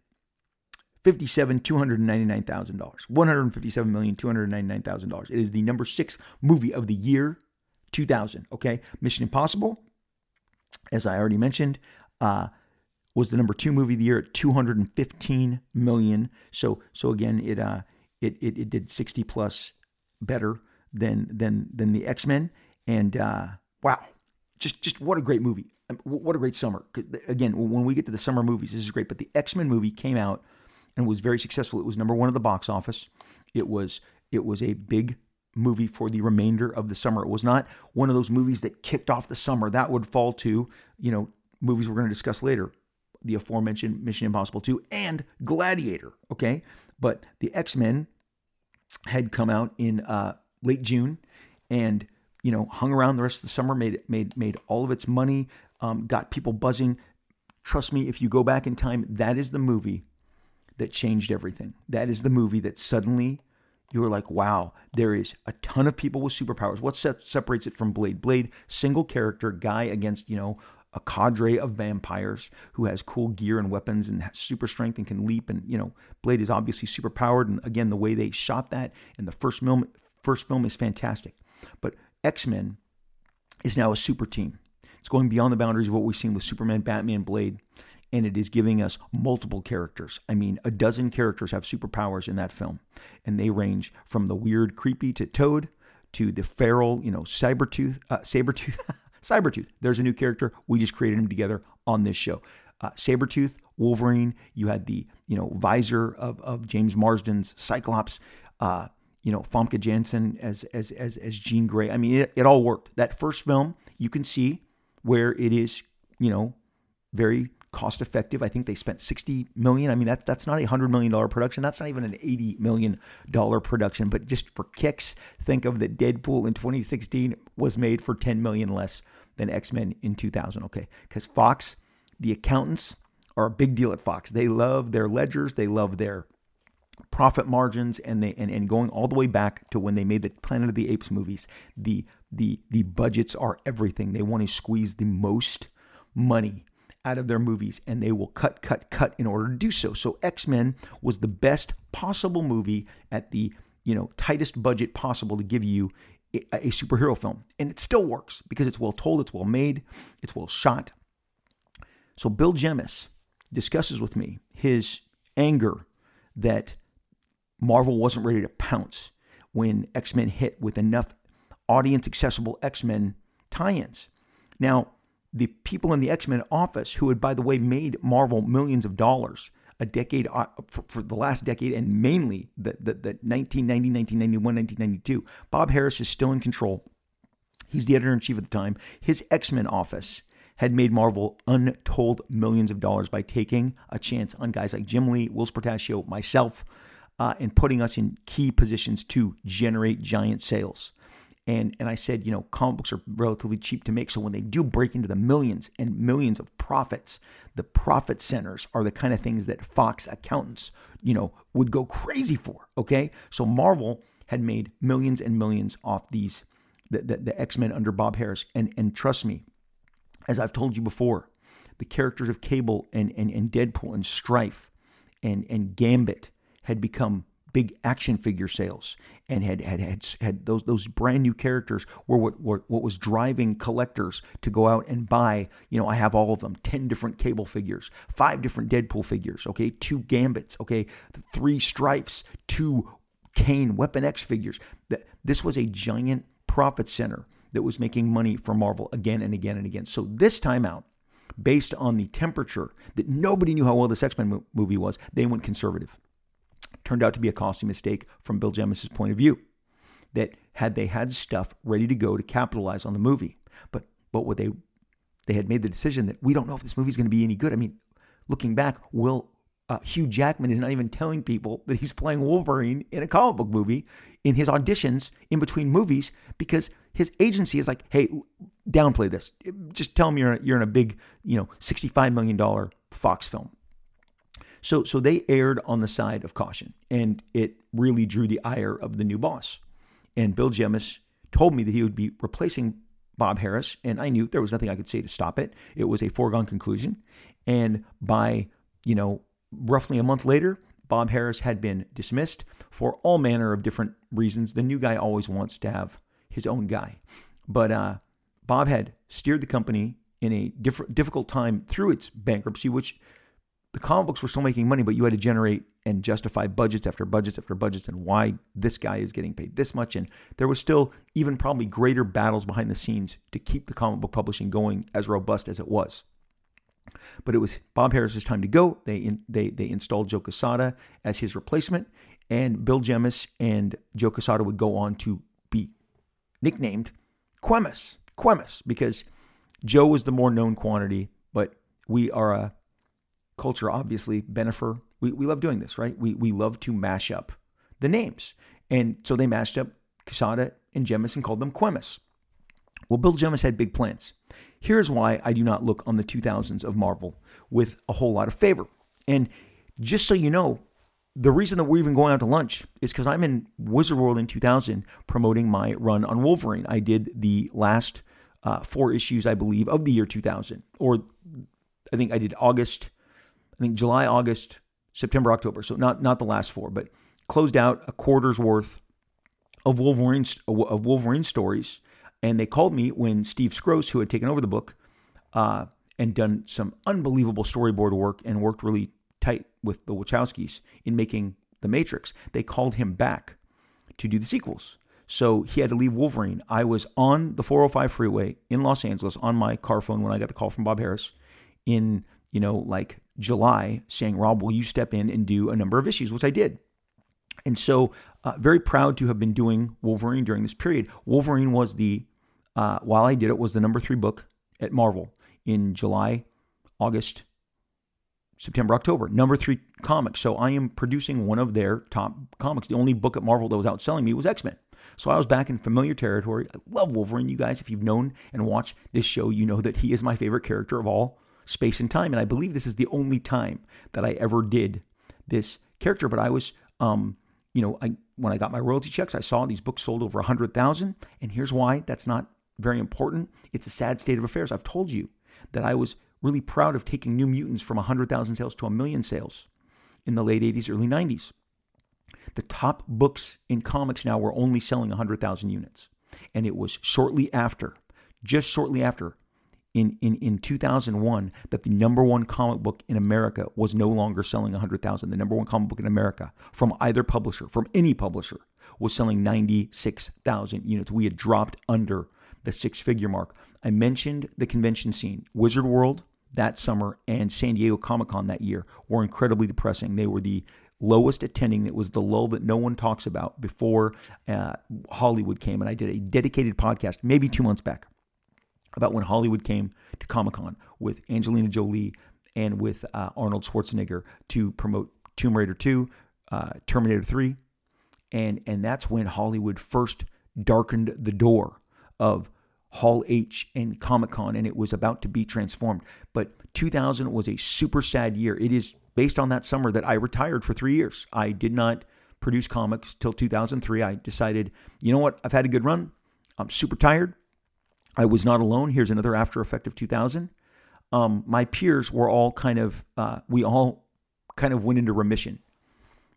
fifty-seven two hundred ninety-nine thousand dollars. One hundred fifty-seven million two hundred ninety-nine thousand dollars. It is the number six movie of the year, two thousand. Okay, Mission Impossible, as I already mentioned, uh, was the number two movie of the year at two hundred and fifteen million. So so again, it uh it it, it did sixty plus better than than than the X Men and. uh wow, just just what a great movie. What a great summer. Again, when we get to the summer movies, this is great. But the X Men movie came out and was very successful. It was number one at the box office. It was it was a big movie for the remainder of the summer. It was not one of those movies that kicked off the summer. That would fall to you know movies we're going to discuss later. The aforementioned Mission Impossible 2 and Gladiator. Okay, but the X Men had come out in uh, late June and you know, hung around the rest of the summer, made made made all of its money, um, got people buzzing. Trust me, if you go back in time, that is the movie that changed everything. That is the movie that suddenly you were like, wow, there is a ton of people with superpowers. What separates it from Blade? Blade, single character guy against, you know, a cadre of vampires who has cool gear and weapons and has super strength and can leap. And, you know, Blade is obviously super powered. And again, the way they shot that in the first film, first film is fantastic. But X Men is now a super team. It's going beyond the boundaries of what we've seen with Superman, Batman, Blade, and it is giving us multiple characters. I mean, a dozen characters have superpowers in that film, and they range from the weird, creepy to Toad to the feral, you know, Cybertooth, uh, Sabretooth, Cybertooth. There's a new character. We just created him together on this show. Uh, Sabretooth, Wolverine. You had the, you know, visor of, of James Marsden's Cyclops. Uh, you know, Famke Janssen as as as as Jean Grey. I mean, it, it all worked. That first film, you can see where it is, you know, very cost effective. I think they spent 60 million. I mean, that's that's not a hundred million dollar production. That's not even an 80 million dollar production. But just for kicks, think of that Deadpool in 2016 was made for 10 million less than X Men in 2000. Okay, because Fox, the accountants are a big deal at Fox. They love their ledgers. They love their profit margins and they and, and going all the way back to when they made the Planet of the Apes movies, the the the budgets are everything. They want to squeeze the most money out of their movies and they will cut cut cut in order to do so. So X-Men was the best possible movie at the, you know, tightest budget possible to give you a, a superhero film. And it still works because it's well told, it's well made, it's well shot. So Bill Jemas discusses with me his anger that Marvel wasn't ready to pounce when X Men hit with enough audience accessible X Men tie ins. Now, the people in the X Men office, who had, by the way, made Marvel millions of dollars a decade uh, for, for the last decade and mainly the, the, the 1990, 1991, 1992, Bob Harras is still in control. He's the editor in chief at the time. His X Men office had made Marvel untold millions of dollars by taking a chance on guys like Jim Lee, Whilce Portacio, myself, uh, and putting us in key positions to generate giant sales. And, and I said, you know, comic books are relatively cheap to make. So when they do break into the millions and millions of profits, the profit centers are the kind of things that Fox accountants, you know, would go crazy for. Okay. So Marvel had made millions and millions off these, the, the, the X Men under Bob Harras. And, and trust me, as I've told you before, the characters of Cable and, and, and Deadpool and Strife and, and Gambit had become big action figure sales and had had had, had those those brand new characters were what, what what was driving collectors to go out and buy you know I have all of them 10 different cable figures five different Deadpool figures okay two gambits okay three Strifes two Kane Weapon X figures. That this was a giant profit center that was making money for Marvel again and again and again. So this time out based on the temperature that nobody knew how well this X-Men movie was they went conservative turned out to be a costly mistake from Bill Jemas's point of view. That had they had stuff ready to go to capitalize on the movie, but but what they they had made the decision that we don't know if this movie is going to be any good. I mean, looking back, Will uh, Hugh Jackman is not even telling people that he's playing Wolverine in a comic book movie in his auditions in between movies because his agency is like, hey, downplay this. Just tell him you're you're in a big, you know, sixty five million dollar Fox film. So, so they erred on the side of caution, and it really drew the ire of the new boss. And Bill Jemas told me that he would be replacing Bob Harras, and I knew there was nothing I could say to stop it. It was a foregone conclusion. And by, you know, roughly a month later, Bob Harras had been dismissed for all manner of different reasons. The new guy always wants to have his own guy. But uh, Bob had steered the company in a diff- difficult time through its bankruptcy, which the comic books were still making money, but you had to generate and justify budgets after budgets after budgets and why this guy is getting paid this much. And there was still even probably greater battles behind the scenes to keep the comic book publishing going as robust as it was. But it was Bob Harras's time to go. They in, they they installed Joe Quesada as his replacement, and Bill Jemas and Joe Quesada would go on to be nicknamed Quemis, Quemis, because Joe was the more known quantity, but we are a culture, obviously, Bennifer, we, we love doing this, right? We, we love to mash up the names. And so they mashed up Quesada and Jemas and called them Quemis. Well, Bill Jemas had big plans. Here's why I do not look on the 2000s of Marvel with a whole lot of favor. And just so you know, the reason that we're even going out to lunch is because I'm in Wizard World in 2000 promoting my run on Wolverine. I did the last uh, four issues, I believe, of the year 2000, or I think I did August, I think July, August, September, October. So not not the last four, but closed out a quarter's worth of Wolverine of Wolverine stories. And they called me when Steve Skroce, who had taken over the book uh, and done some unbelievable storyboard work and worked really tight with the Wachowskis in making The Matrix, they called him back to do the sequels. So he had to leave Wolverine. I was on the 405 freeway in Los Angeles on my car phone when I got the call from Bob Harras in, you know, like July saying, Rob, will you step in and do a number of issues, which I did. And so, uh, very proud to have been doing Wolverine during this period. Wolverine was the, uh, while I did it, was the number three book at Marvel in July, August, September, October. Number three comic. So I am producing one of their top comics. The only book at Marvel that was outselling me was X Men. So I was back in familiar territory. I love Wolverine. You guys, if you've known and watched this show, you know that he is my favorite character of all space and time. And I believe this is the only time that I ever did this character. But I was, um, you know, I when I got my royalty checks, I saw these books sold over a hundred thousand. And here's why that's not very important. It's a sad state of affairs. I've told you that I was really proud of taking New Mutants from 100,000 sales to a million sales in the late 80s, early 90s. The top books in comics now were only selling 100,000 units. And it was shortly after, just shortly after, in, in, in 2001 that the number one comic book in America was no longer selling 100,000. The number one comic book in America from either publisher, from any publisher, was selling 96,000 units. We had dropped under the six figure mark. I mentioned the convention scene. Wizard World that summer and San Diego Comic Con that year were incredibly depressing. They were the lowest attending. It was the lull that no one talks about before uh, Hollywood came. And I did a dedicated podcast maybe two months back about when Hollywood came to Comic Con with Angelina Jolie and with uh, Arnold Schwarzenegger to promote Tomb Raider 2, uh, Terminator 3, and and that's when Hollywood first darkened the door of Hall H and Comic Con, and it was about to be transformed. But 2000 was a super sad year. It is based on that summer that I retired for three years. I did not produce comics till 2003. I decided, you know what? I've had a good run. I'm super tired. I was not alone. Here's another after effect of 2000. Um, my peers were all kind of, uh, we all kind of went into remission.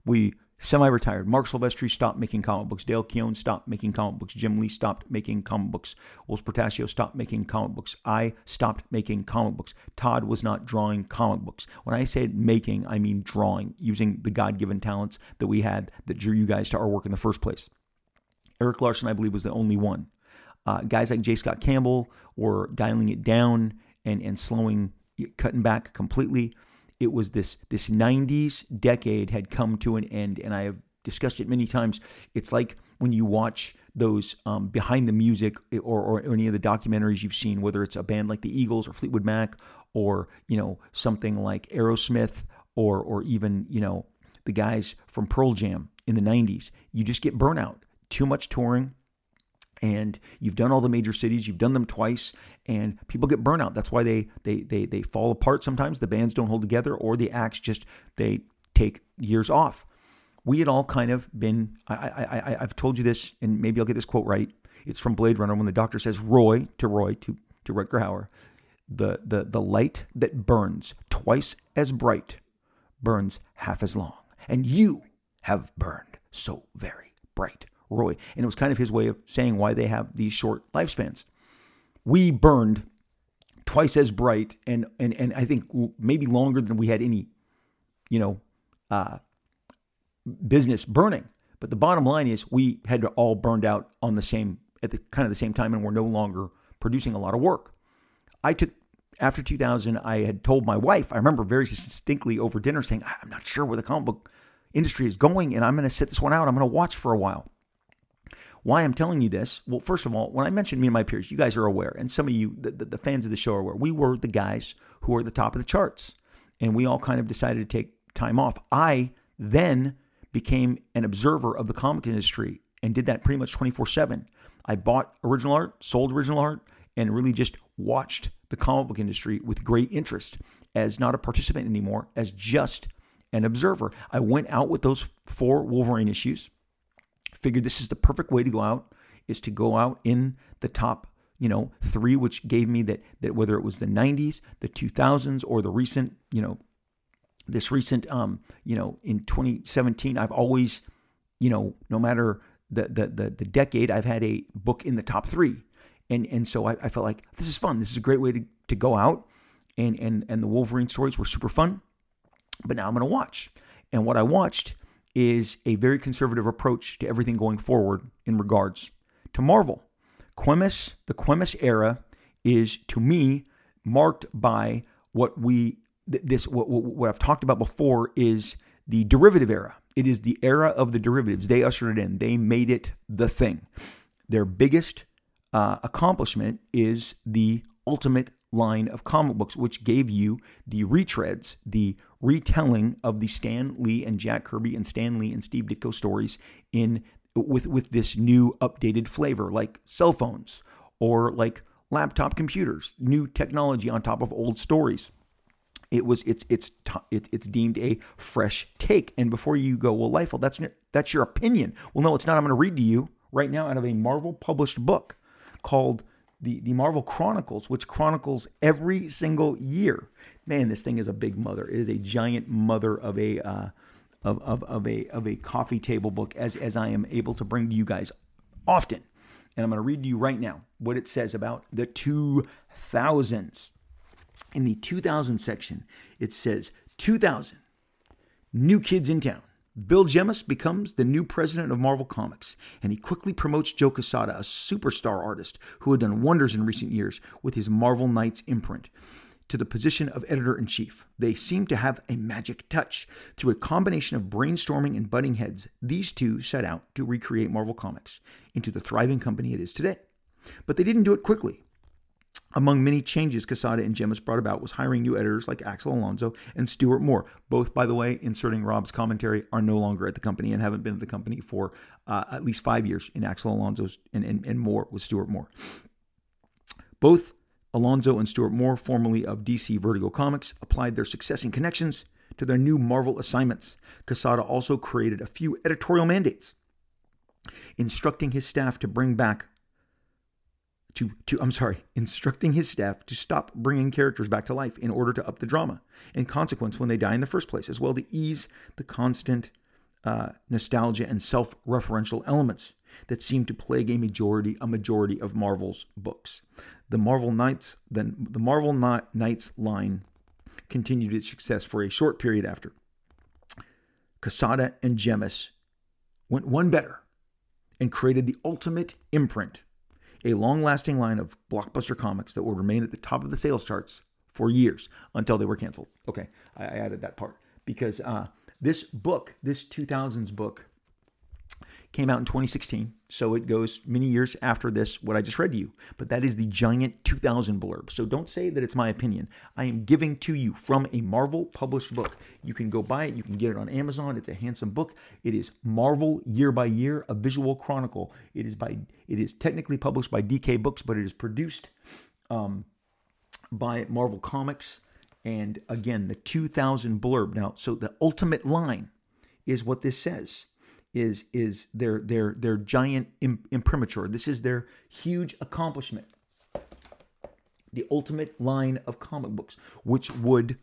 We semi-retired. Marc Silvestri stopped making comic books. Dale Keown stopped making comic books. Jim Lee stopped making comic books. Whilce Portacio stopped making comic books. I stopped making comic books. Todd was not drawing comic books. When I say making, I mean drawing, using the God-given talents that we had that drew you guys to our work in the first place. Erik Larsen, I believe, was the only one. Uh, guys like J. Scott Campbell were dialing it down and and slowing, cutting back completely it was this this 90s decade had come to an end and i have discussed it many times it's like when you watch those um, behind the music or, or any of the documentaries you've seen whether it's a band like the eagles or fleetwood mac or you know something like aerosmith or or even you know the guys from pearl jam in the 90s you just get burnout too much touring and you've done all the major cities you've done them twice and people get burnout. That's why they they they, they fall apart sometimes. The bands don't hold together or the acts just they take years off. We had all kind of been I, I, I i've told you this and maybe i'll get this quote right. It's from blade runner when the doctor says roy to roy to to rutger hauer the the the light that burns twice as bright burns half as long and you have burned so very bright Roy. And it was kind of his way of saying why they have these short lifespans. We burned twice as bright and and and I think maybe longer than we had any, you know, uh, business burning. But the bottom line is we had all burned out on the same at the kind of the same time and we're no longer producing a lot of work. I took after 2000, I had told my wife, I remember very distinctly over dinner saying, I'm not sure where the comic book industry is going and I'm going to sit this one out. I'm going to watch for a while. Why I'm telling you this? Well, first of all, when I mentioned me and my peers, you guys are aware, and some of you, the, the, the fans of the show, are aware. We were the guys who were at the top of the charts, and we all kind of decided to take time off. I then became an observer of the comic industry and did that pretty much 24 7. I bought original art, sold original art, and really just watched the comic book industry with great interest as not a participant anymore, as just an observer. I went out with those four Wolverine issues figured this is the perfect way to go out is to go out in the top you know three which gave me that that whether it was the 90s the 2000s or the recent you know this recent um you know in 2017 i've always you know no matter the the the, the decade i've had a book in the top three. And and so I, I felt like this is fun. This is a great way to, to go out. And and and the wolverine stories were super fun. But now i'm going to watch. And what i watched is a very conservative approach to everything going forward in regards to Marvel. Quemis, the Quemis era is to me marked by what we this what, what I've talked about before is the derivative era. It is the era of the derivatives. They ushered it in. They made it the thing. Their biggest uh, accomplishment is the ultimate line of comic books, which gave you the retreads, the retelling of the Stan Lee and Jack Kirby and Stan Lee and Steve Ditko stories in with with this new updated flavor, like cell phones or like laptop computers, new technology on top of old stories. It was it's it's it's deemed a fresh take. And before you go, well, Liefeld, that's that's your opinion. Well, no, it's not. I'm going to read to you right now out of a Marvel published book called the, the Marvel Chronicles, which chronicles every single year. Man, this thing is a big mother. It is a giant mother of a uh, of, of, of a of a coffee table book, as as I am able to bring to you guys often. And I'm going to read to you right now what it says about the 2000s. In the 2000 section, it says 2000 new kids in town. Bill Jemas becomes the new president of Marvel Comics, and he quickly promotes Joe Quesada, a superstar artist who had done wonders in recent years with his Marvel Knights imprint, to the position of editor in chief. They seem to have a magic touch. Through a combination of brainstorming and butting heads, these two set out to recreate Marvel Comics into the thriving company it is today. But they didn't do it quickly. Among many changes Quesada and Jemas brought about was hiring new editors like Axel Alonso and Stuart Moore. Both, by the way, inserting Rob's commentary, are no longer at the company and haven't been at the company for uh, at least five years in Axel Alonso's and, and, and Moore with Stuart Moore. Both Alonso and Stuart Moore, formerly of DC Vertigo Comics, applied their success and connections to their new Marvel assignments. Quesada also created a few editorial mandates, instructing his staff to bring back to, to I'm sorry, instructing his staff to stop bringing characters back to life in order to up the drama and consequence when they die in the first place, as well to ease the constant uh, nostalgia and self-referential elements that seem to plague a majority a majority of Marvel's books. The Marvel Knights the, the Marvel Knights line continued its success for a short period after. Quesada and Jemas went one better and created the ultimate imprint a long lasting line of blockbuster comics that would remain at the top of the sales charts for years until they were canceled. Okay, I, added that part because uh, this book, this 2000s book, came out in 2016. So it goes many years after this, what I just read to you. But that is the giant 2000 blurb. So don't say that it's my opinion. I am giving to you from a Marvel published book. You can go buy it, you can get it on Amazon. It's a handsome book. It is Marvel year by year, a visual chronicle. It is by it is technically published by DK Books, but it is produced um, by Marvel Comics. And again, the 2000 blurb. Now, so the ultimate line is what this says is is their their their giant imprimatur. This is their huge accomplishment. The ultimate line of comic books, which would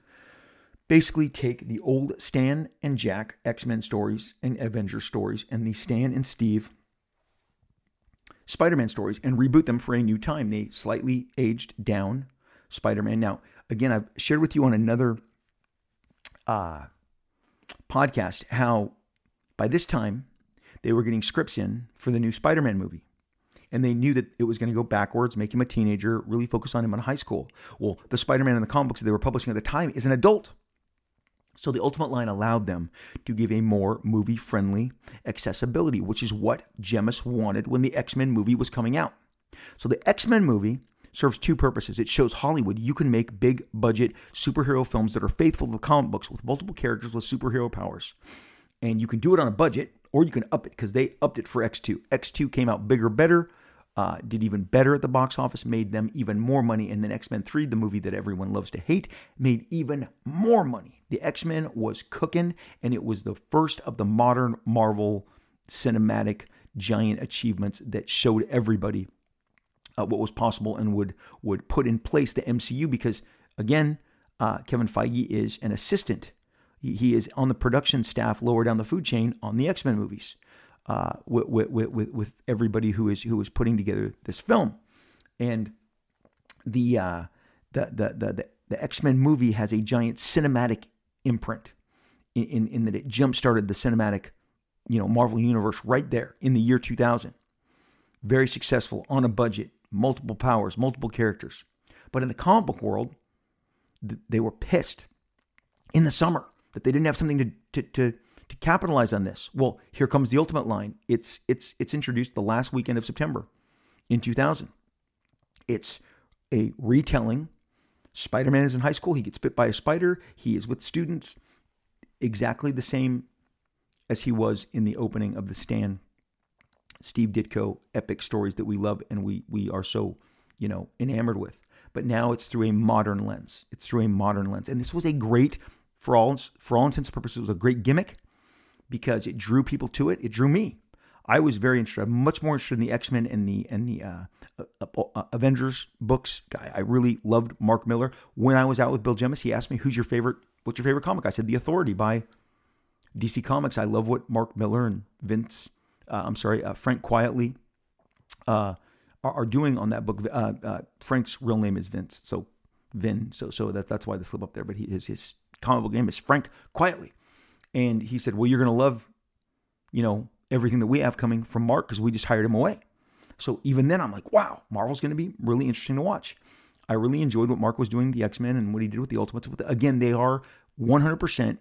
basically take the old Stan and Jack X-Men stories and Avenger stories and the Stan and Steve Spider-Man stories and reboot them for a new time. They slightly aged down Spider-Man. Now, again, I've shared with you on another uh, podcast how by this time, they were getting scripts in for the new Spider Man movie. And they knew that it was going to go backwards, make him a teenager, really focus on him in high school. Well, the Spider Man in the comic books they were publishing at the time is an adult. So the Ultimate line allowed them to give a more movie friendly accessibility, which is what Jemas wanted when the X Men movie was coming out. So the X Men movie serves two purposes. It shows Hollywood you can make big budget superhero films that are faithful to the comic books with multiple characters with superhero powers and you can do it on a budget or you can up it because they upped it for X2. X2 came out bigger, better, uh, did even better at the box office, made them even more money. And then X Men 3, the movie that everyone loves to hate, made even more money. The X Men was cooking, and it was the first of the modern Marvel cinematic giant achievements that showed everybody uh, what was possible and would would put in place the MCU because again, uh, Kevin Feige is an assistant he is on the production staff lower down the food chain on the X Men movies, uh, with, with, with, with everybody who is who is putting together this film, and the uh, the, the the the, the X Men movie has a giant cinematic imprint, in, in in that it jump started the cinematic, you know, Marvel universe right there in the year 2000. Very successful on a budget, multiple powers, multiple characters, but in the comic book world, they were pissed in the summer that they didn't have something to, to, to, to capitalize on this. Well, here comes the ultimate line. It's, it's, it's introduced the last weekend of September in 2000. It's a retelling. Spider Man is in high school. He gets bit by a spider. He is with students. Exactly the same as he was in the opening of the Stan Steve Ditko epic stories that we love and we we are so, you know, enamored with. But now it's through a modern lens. It's through a modern lens. And this was a great for all for all intents and purposes, was a great gimmick because it drew people to it. It drew me. I was very interested. I'm much more interested in the X Men and the and the uh, uh, uh, uh Avengers books. Guy, I really loved Mark Millar. When I was out with Bill Jemas, he asked me, "Who's your favorite? What's your favorite comic?" I said, "The Authority" by DC Comics. I love what Mark Millar and Vince. Uh, I'm sorry, uh, Frank Quitely are, are, doing on that book. Frank's real name is Vince, so Vin. So so that that's why the slip up there. But he, his his comic book name is Frank Quitely, And he said, Well, you're going to love, you know, everything that we have coming from Mark because we just hired him away. So even then, I'm like, wow, Marvel's going to be really interesting to watch. I really enjoyed what Mark was doing, the X Men, and what he did with the Ultimates. Again, they are 100%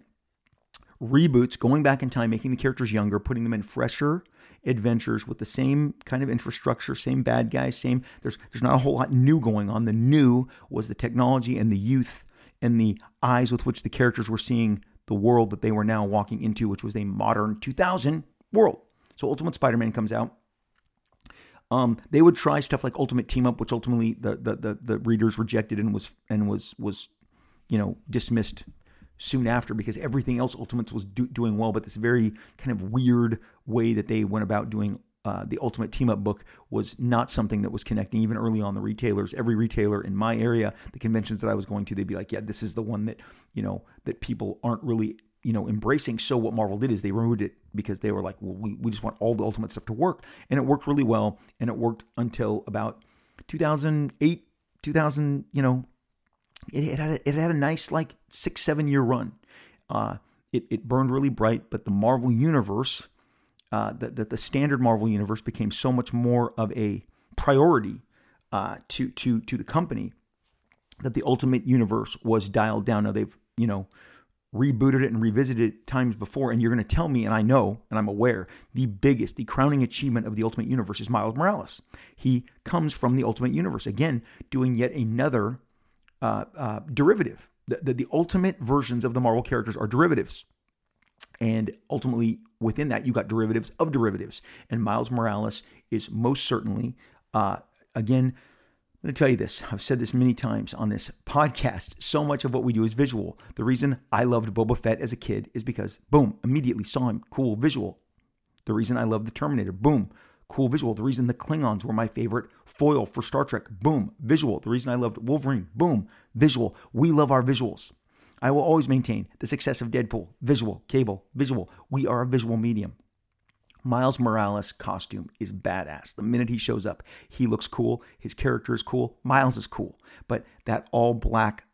reboots, going back in time, making the characters younger, putting them in fresher adventures with the same kind of infrastructure, same bad guys, same there's there's not a whole lot new going on. The new was the technology and the youth and the eyes with which the characters were seeing the world that they were now walking into, which was a modern 2000 world. So Ultimate Spider-Man comes out. Um, they would try stuff like Ultimate Team Up, which ultimately the, the the the readers rejected and was and was was you know dismissed soon after because everything else Ultimates was do, doing well, but this very kind of weird way that they went about doing uh, the Ultimate Team Up book was not something that was connecting even early on the retailers. Every retailer in my area, the conventions that I was going to, they'd be like, "Yeah, this is the one that you know that people aren't really." You know, embracing. So what Marvel did is they removed it because they were like, well, we, we just want all the Ultimate stuff to work, and it worked really well, and it worked until about 2008, 2000, you know, it, it, had a, it had a nice like six seven year run. Uh, it it burned really bright, but the Marvel universe, uh, the, the the standard Marvel universe became so much more of a priority uh, to to to the company that the Ultimate Universe was dialed down. Now they've you know rebooted it and revisited it times before, and you're going to tell me, and I know, and I'm aware, the biggest, the crowning achievement of the Ultimate Universe is Miles Morales. He comes from the Ultimate Universe again, doing yet another uh, uh, derivative. The, the, the ultimate versions of the Marvel characters are derivatives. And ultimately, within that, you got derivatives of derivatives. And Miles Morales is most certainly, uh, again, I'm going to tell you this. I've said this many times on this podcast. So much of what we do is visual. The reason I loved Boba Fett as a kid is because, boom, immediately saw him, cool visual. The reason I loved the Terminator, boom, cool visual. The reason the Klingons were my favorite foil for Star Trek, boom, visual. The reason I loved Wolverine, boom, visual. We love our visuals. I will always maintain the success of Deadpool, visual, cable, visual. We are a visual medium. Miles Morales' costume is badass. The minute he shows up, he looks cool. His character is cool. Miles is cool. But that all black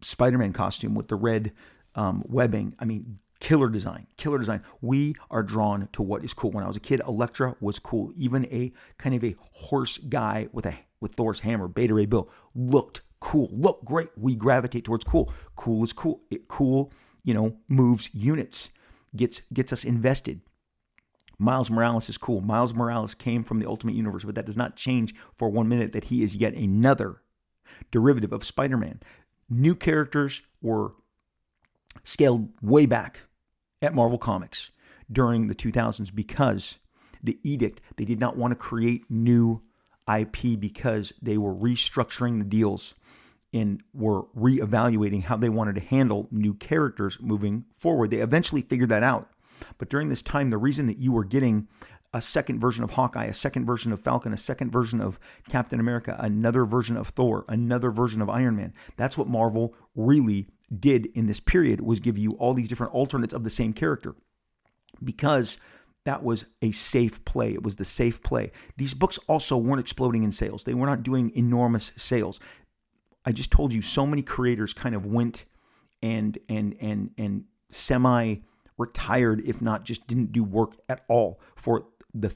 Spider Man costume with the red um, webbing, I mean, killer design, killer design. We are drawn to what is cool. When I was a kid, Elektra was cool. Even a kind of a horse guy with a with Thor's hammer, Beta Ray Bill, looked cool. Look great. We gravitate towards cool. Cool is cool. It cool, you know, moves units, gets gets us invested. Miles Morales is cool. Miles Morales came from the Ultimate Universe, but that does not change for one minute that he is yet another derivative of Spider-Man. New characters were scaled way back at Marvel Comics during the 2000s because the edict, they did not want to create new IP because they were restructuring the deals and were reevaluating how they wanted to handle new characters moving forward. They eventually figured that out. But during this time, the reason that you were getting a second version of Hawkeye, a second version of Falcon, a second version of Captain America, another version of Thor, another version of Iron Man, that's what Marvel really did in this period was give you all these different alternates of the same character because that was a safe play. It was the safe play. These books also weren't exploding in sales. They were not doing enormous sales. I just told you so many creators kind of went and and and and semi retired if not just didn't do work at all for the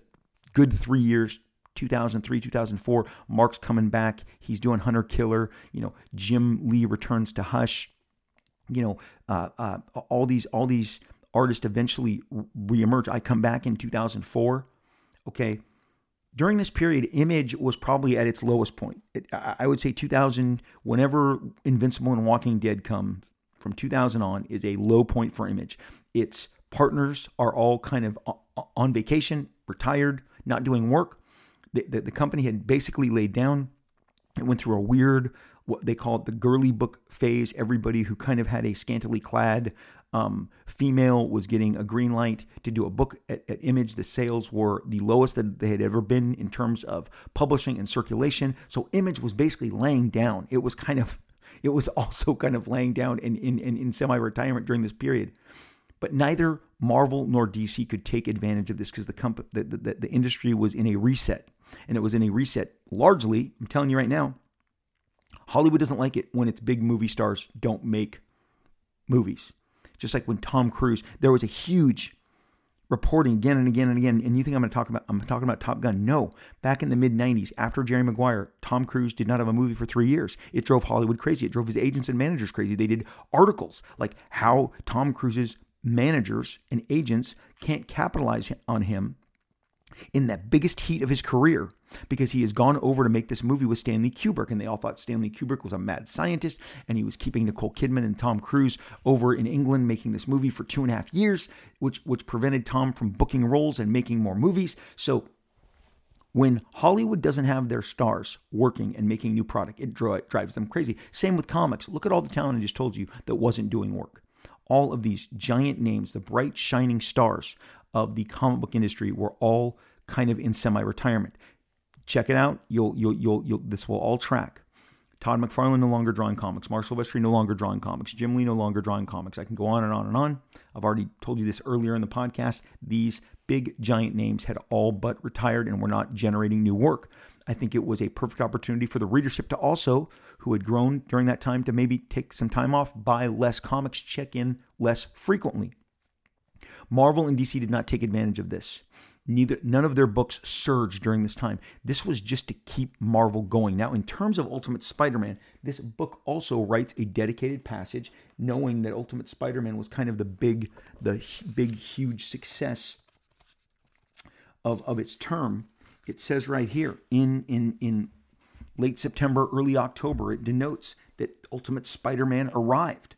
good 3 years 2003, 2004. Mark's coming back. He's doing Hunter Killer. You know, Jim Lee returns to Hush you know, uh, uh, all these all these artists eventually reemerge. I come back in 2004. Okay, during this period, Image was probably at its lowest point. It, I would say 2000. Whenever Invincible and Walking Dead come from 2000 on, is a low point for Image. Its partners are all kind of on vacation, retired, not doing work. The, the, the company had basically laid down. It went through a weird what they call it the girly book phase. Everybody who kind of had a scantily clad um, female was getting a green light to do a book at, at, Image. The sales were the lowest that they had ever been in terms of publishing and circulation. So Image was basically laying down. It was kind of, it was also kind of laying down in, in, in, in semi retirement during this period. But neither Marvel nor DC could take advantage of this because the, comp- the, the, the industry was in a reset. And it was in a reset largely, I'm telling you right now, Hollywood doesn't like it when its big movie stars don't make movies. Just like when Tom Cruise, there was a huge reporting again and again and again. And you think I'm going to talk about I'm talking about Top Gun? No. Back in the mid '90s, after Jerry Maguire, Tom Cruise did not have a movie for three years. It drove Hollywood crazy. It drove his agents and managers crazy. They did articles like how Tom Cruise's managers and agents can't capitalize on him in that biggest heat of his career because he has gone over to make this movie with Stanley Kubrick. And they all thought Stanley Kubrick was a mad scientist and he was keeping Nicole Kidman and Tom Cruise over in England making this movie for two and a half years, which, which prevented Tom from booking roles and making more movies. So when Hollywood doesn't have their stars working and making new product, it drives them crazy. Same with comics. Look at all the talent I just told you that wasn't doing work. All of these giant names, the bright shining stars of the comic book industry, were all kind of in semi-retirement. Check it out. You'll, you'll, you'll, you'll this will all track. Todd McFarlane no longer drawing comics. Marc Silvestri no longer drawing comics. Jim Lee no longer drawing comics. I can go on and on and on. I've already told you this earlier in the podcast. These big giant names had all but retired and were not generating new work. I think it was a perfect opportunity for the readership to also, who had grown during that time, to maybe take some time off, buy less comics, check in less frequently. Marvel and DC did not take advantage of this. Neither none of their books surged during this time. This was just to keep Marvel going. Now, in terms of Ultimate Spider-Man, this book also writes a dedicated passage, knowing that Ultimate Spider-Man was kind of the big, the big, huge success of, of its term. It says right here in in in late September, early October, it denotes that Ultimate Spider-Man arrived.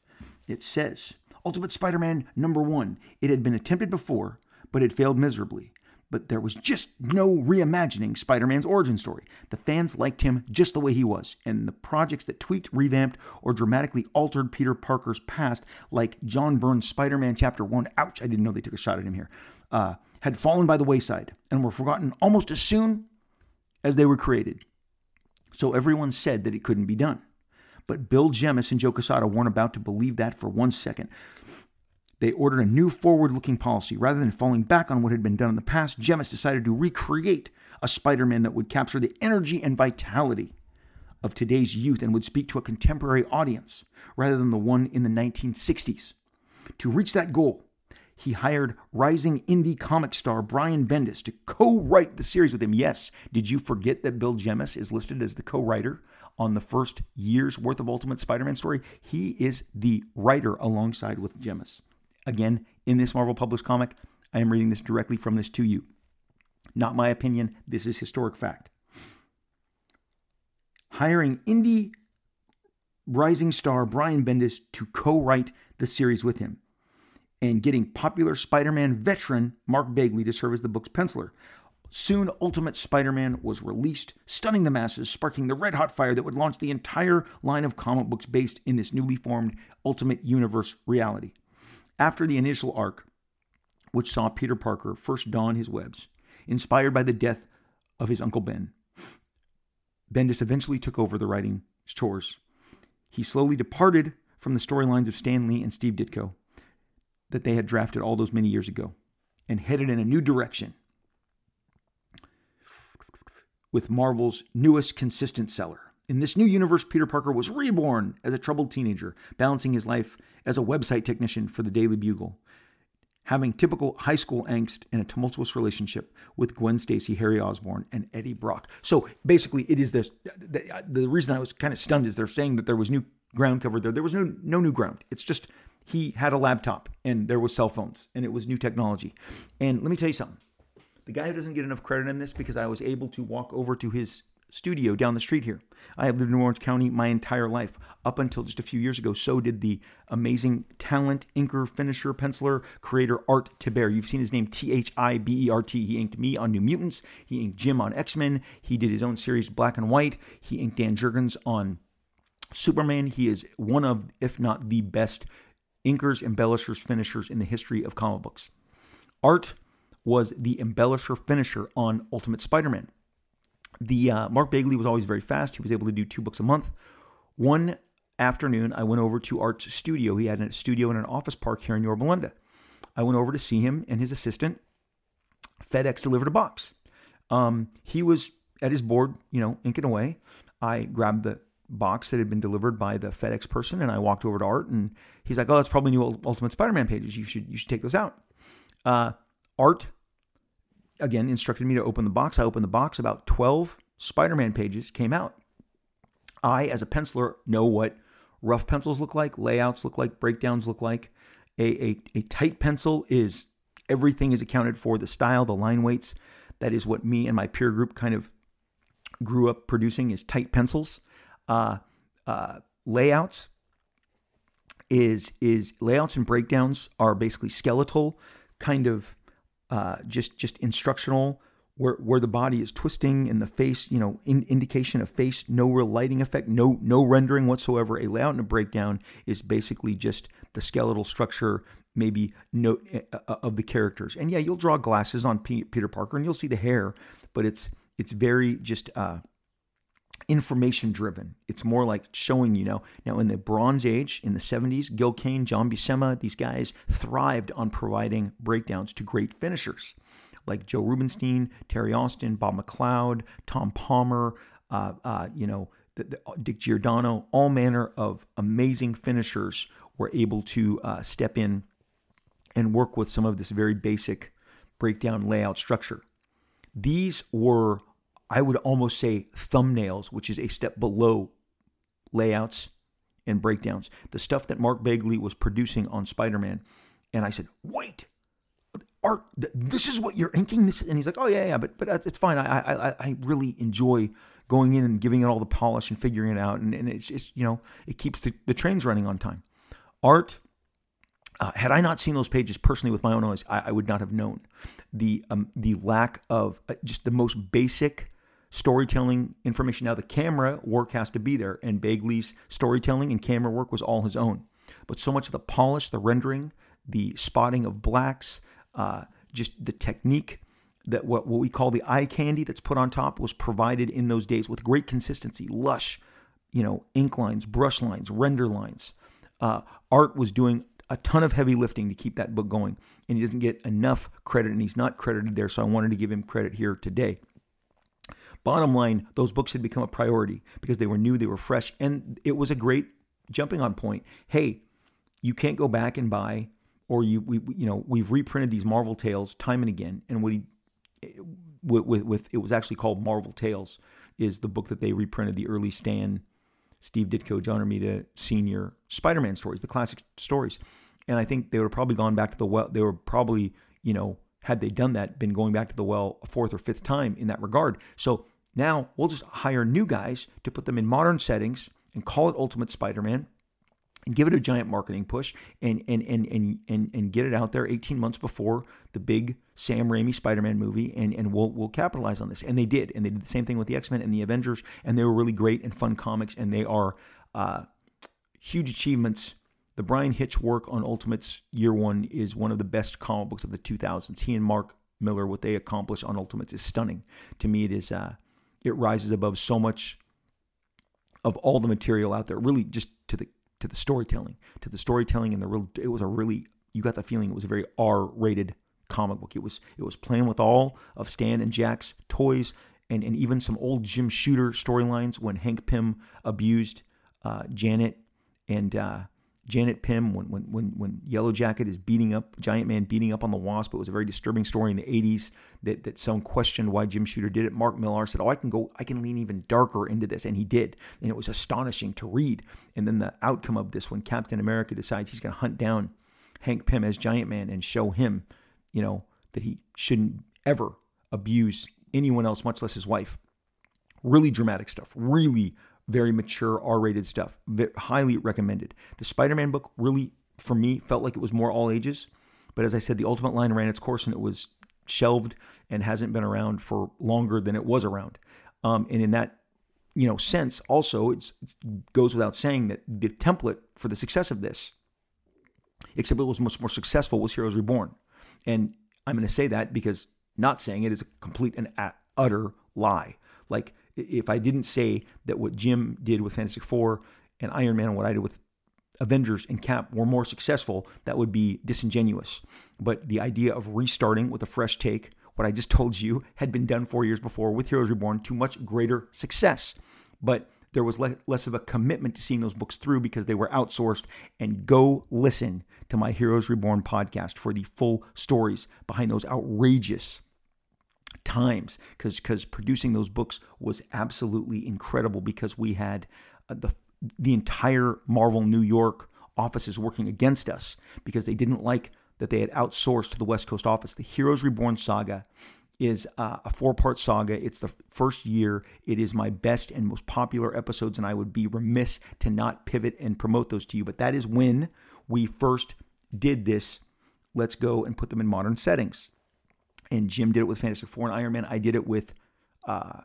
It says Ultimate Spider-Man number one. It had been attempted before, but it failed miserably but there was just no reimagining Spider Man's origin story. The fans liked him just the way he was, and the projects that tweaked, revamped, or dramatically altered Peter Parker's past, like John Byrne's Spider Man Chapter 1, ouch, I didn't know they took a shot at him here, uh, had fallen by the wayside and were forgotten almost as soon as they were created. So everyone said that it couldn't be done. But Bill Jemas and Joe Quesada weren't about to believe that for one second. They ordered a new forward looking policy. Rather than falling back on what had been done in the past, Jemas decided to recreate a Spider Man that would capture the energy and vitality of today's youth and would speak to a contemporary audience rather than the one in the 1960s. To reach that goal, he hired rising indie comic star Brian Bendis to co write the series with him. Yes, did you forget that Bill Jemas is listed as the co writer on the first year's worth of Ultimate Spider Man story? He is the writer alongside with Jemas. Again, in this Marvel published comic, I am reading this directly from this to you. Not my opinion, this is historic fact. Hiring indie rising star Brian Bendis to co write the series with him, and getting popular Spider Man veteran Mark Bagley to serve as the book's penciler. Soon, Ultimate Spider Man was released, stunning the masses, sparking the red hot fire that would launch the entire line of comic books based in this newly formed Ultimate Universe reality. After the initial arc, which saw Peter Parker first don his webs, inspired by the death of his Uncle Ben, Bendis eventually took over the writing chores. He slowly departed from the storylines of Stan Lee and Steve Ditko that they had drafted all those many years ago and headed in a new direction with Marvel's newest consistent seller. In this new universe, Peter Parker was reborn as a troubled teenager, balancing his life as a website technician for the Daily Bugle, having typical high school angst and a tumultuous relationship with Gwen Stacy, Harry Osborn, and Eddie Brock. So basically, it is this. The, uh, the reason I was kind of stunned is they're saying that there was new ground covered there. There was no no new ground. It's just he had a laptop and there was cell phones and it was new technology. And let me tell you something. The guy who doesn't get enough credit in this because I was able to walk over to his studio down the street here. I have lived in Orange County my entire life, up until just a few years ago. So did the amazing talent, inker, finisher, penciler, creator Art Thibert. You've seen his name T H I B E R T. He inked me on New Mutants. He inked Jim on X Men. He did his own series Black and White. He inked Dan Jurgens on Superman. He is one of, if not the best, inkers, embellishers, finishers in the history of comic books. Art was the embellisher finisher on Ultimate Spider Man. The uh, Mark Bagley was always very fast. He was able to do two books a month. One afternoon, I went over to Art's studio. He had a studio in an office park here in Yorba Linda. I went over to see him and his assistant. FedEx delivered a box. Um, he was at his board, you know, inking away. I grabbed the box that had been delivered by the FedEx person, and I walked over to Art, and he's like, "Oh, that's probably new Ultimate Spider-Man pages. You should you should take those out." Uh, Art again instructed me to open the box. I opened the box. About 12 Spider Man pages came out. I, as a penciler, know what rough pencils look like, layouts look like, breakdowns look like. A, a, a tight pencil is everything is accounted for the style, the line weights. That is what me and my peer group kind of grew up producing is tight pencils. Uh, uh, layouts is is layouts and breakdowns are basically skeletal, kind of uh, just just instructional where where the body is twisting and the face, you know, in, indication of face, no real lighting effect, no no rendering whatsoever. A layout and a breakdown is basically just the skeletal structure, maybe no uh, uh, of the characters. And yeah, you'll draw glasses on P- Peter Parker and you'll see the hair, but it's it's very just uh, information driven. It's more like showing you know. Now in the Bronze Age, in the 70s, Gil Kane, John Buscema, these guys thrived on providing breakdowns to great finishers like Joe Rubinstein, Terry Austin, Bob McLeod, Tom Palmer, uh, uh, you know, the, the, Dick Giordano, all manner of amazing finishers were able to uh, step in and work with some of this very basic breakdown layout structure. These were, I would almost say, thumbnails, which is a step below layouts and breakdowns. The stuff that Mark Bagley was producing on Spider Man. And I said, wait, art this is what you're inking? This and he's like oh yeah yeah but but it's fine. I i i really enjoy going in and giving it all the polish and figuring it out. And, and it's just you know it keeps the, the trains running on time. Art uh, had I not seen those pages personally with my own eyes, I, I would not have known. The um, the lack of uh, just the most basic storytelling information. Now the camera work has to be there, and Bagley's storytelling and camera work was all his own. But so much of the polish, the rendering, the spotting of blacks, uh, just the technique that what, what we call the eye candy that's put on top was provided in those days with great consistency, lush, you know, ink lines, brush lines, render lines. Uh, Art was doing a ton of heavy lifting to keep that book going, and he doesn't get enough credit, and he's not credited there, so I wanted to give him credit here today. Bottom line, those books had become a priority because they were new, they were fresh, and it was a great jumping on point. Hey, you can't go back and buy or you we you know we've reprinted these Marvel tales time and again, and what he with, with, with it was actually called Marvel Tales is the book that they reprinted the early Stan, Steve Ditko, John Romita Senior Spider-Man stories, the classic stories, and I think they would have probably gone back to the well. They were probably you know had they done that, been going back to the well a fourth or fifth time in that regard. So now we'll just hire new guys to put them in modern settings and call it Ultimate Spider-Man and give it a giant marketing push and and and and and, and get it out there 18 months before the big Sam Raimi Spider-Man movie and and we'll we'll capitalize on this and they did and they did the same thing with the X-Men and the Avengers and they were really great and fun comics and they are uh, huge achievements the Bryan Hitch work on Ultimates Year One is one of the best comic books of the 2000s. He and Mark Millar, what they accomplished on Ultimates is stunning. To me, it is uh, it rises above so much of all the material out there. Really, just to the to the storytelling, to the storytelling, and the real. It was a really you got the feeling it was a very R-rated comic book. It was it was playing with all of Stan and Jack's toys, and and even some old Jim Shooter storylines when Hank Pym abused uh, Janet and uh, Janet Pym when, when, when, when Yellow Jacket is beating up, Giant Man beating up on the Wasp. It was a very disturbing story in the 80s that, that some questioned why Jim Shooter did it. Mark Millar said, Oh, I can go, I can lean even darker into this. And he did. And it was astonishing to read. And then the outcome of this, when Captain America decides he's going to hunt down Hank Pym as Giant Man and show him, you know, that he shouldn't ever abuse anyone else, much less his wife. Really dramatic stuff. Really very mature R-rated stuff. highly recommended. The Spider-Man book really, for me, felt like it was more all ages. But as I said, the Ultimate line ran its course and it was shelved and hasn't been around for longer than it was around. Um, and in that, you know, sense, also, it goes without saying that the template for the success of this, except it was much more successful, was Heroes Reborn. And I'm going to say that because not saying it is a complete and utter lie. Like if I didn't say that what Jim did with Fantastic Four and Iron Man and what I did with Avengers and Cap were more successful, that would be disingenuous. But the idea of restarting with a fresh take, what I just told you, had been done four years before with Heroes Reborn to much greater success. But there was less of a commitment to seeing those books through because they were outsourced. And go listen to my Heroes Reborn podcast for the full stories behind those outrageous times because because producing those books was absolutely incredible because we had uh, the the entire Marvel New York offices working against us because they didn't like that they had outsourced to the West Coast office. The Heroes Reborn saga is uh, a four part saga. It's the first year. It is my best and most popular episodes, and I would be remiss to not pivot and promote those to you. But that is when we first did this. Let's go and put them in modern settings. And Jim did it with Fantastic Four and Iron Man. I did it with uh,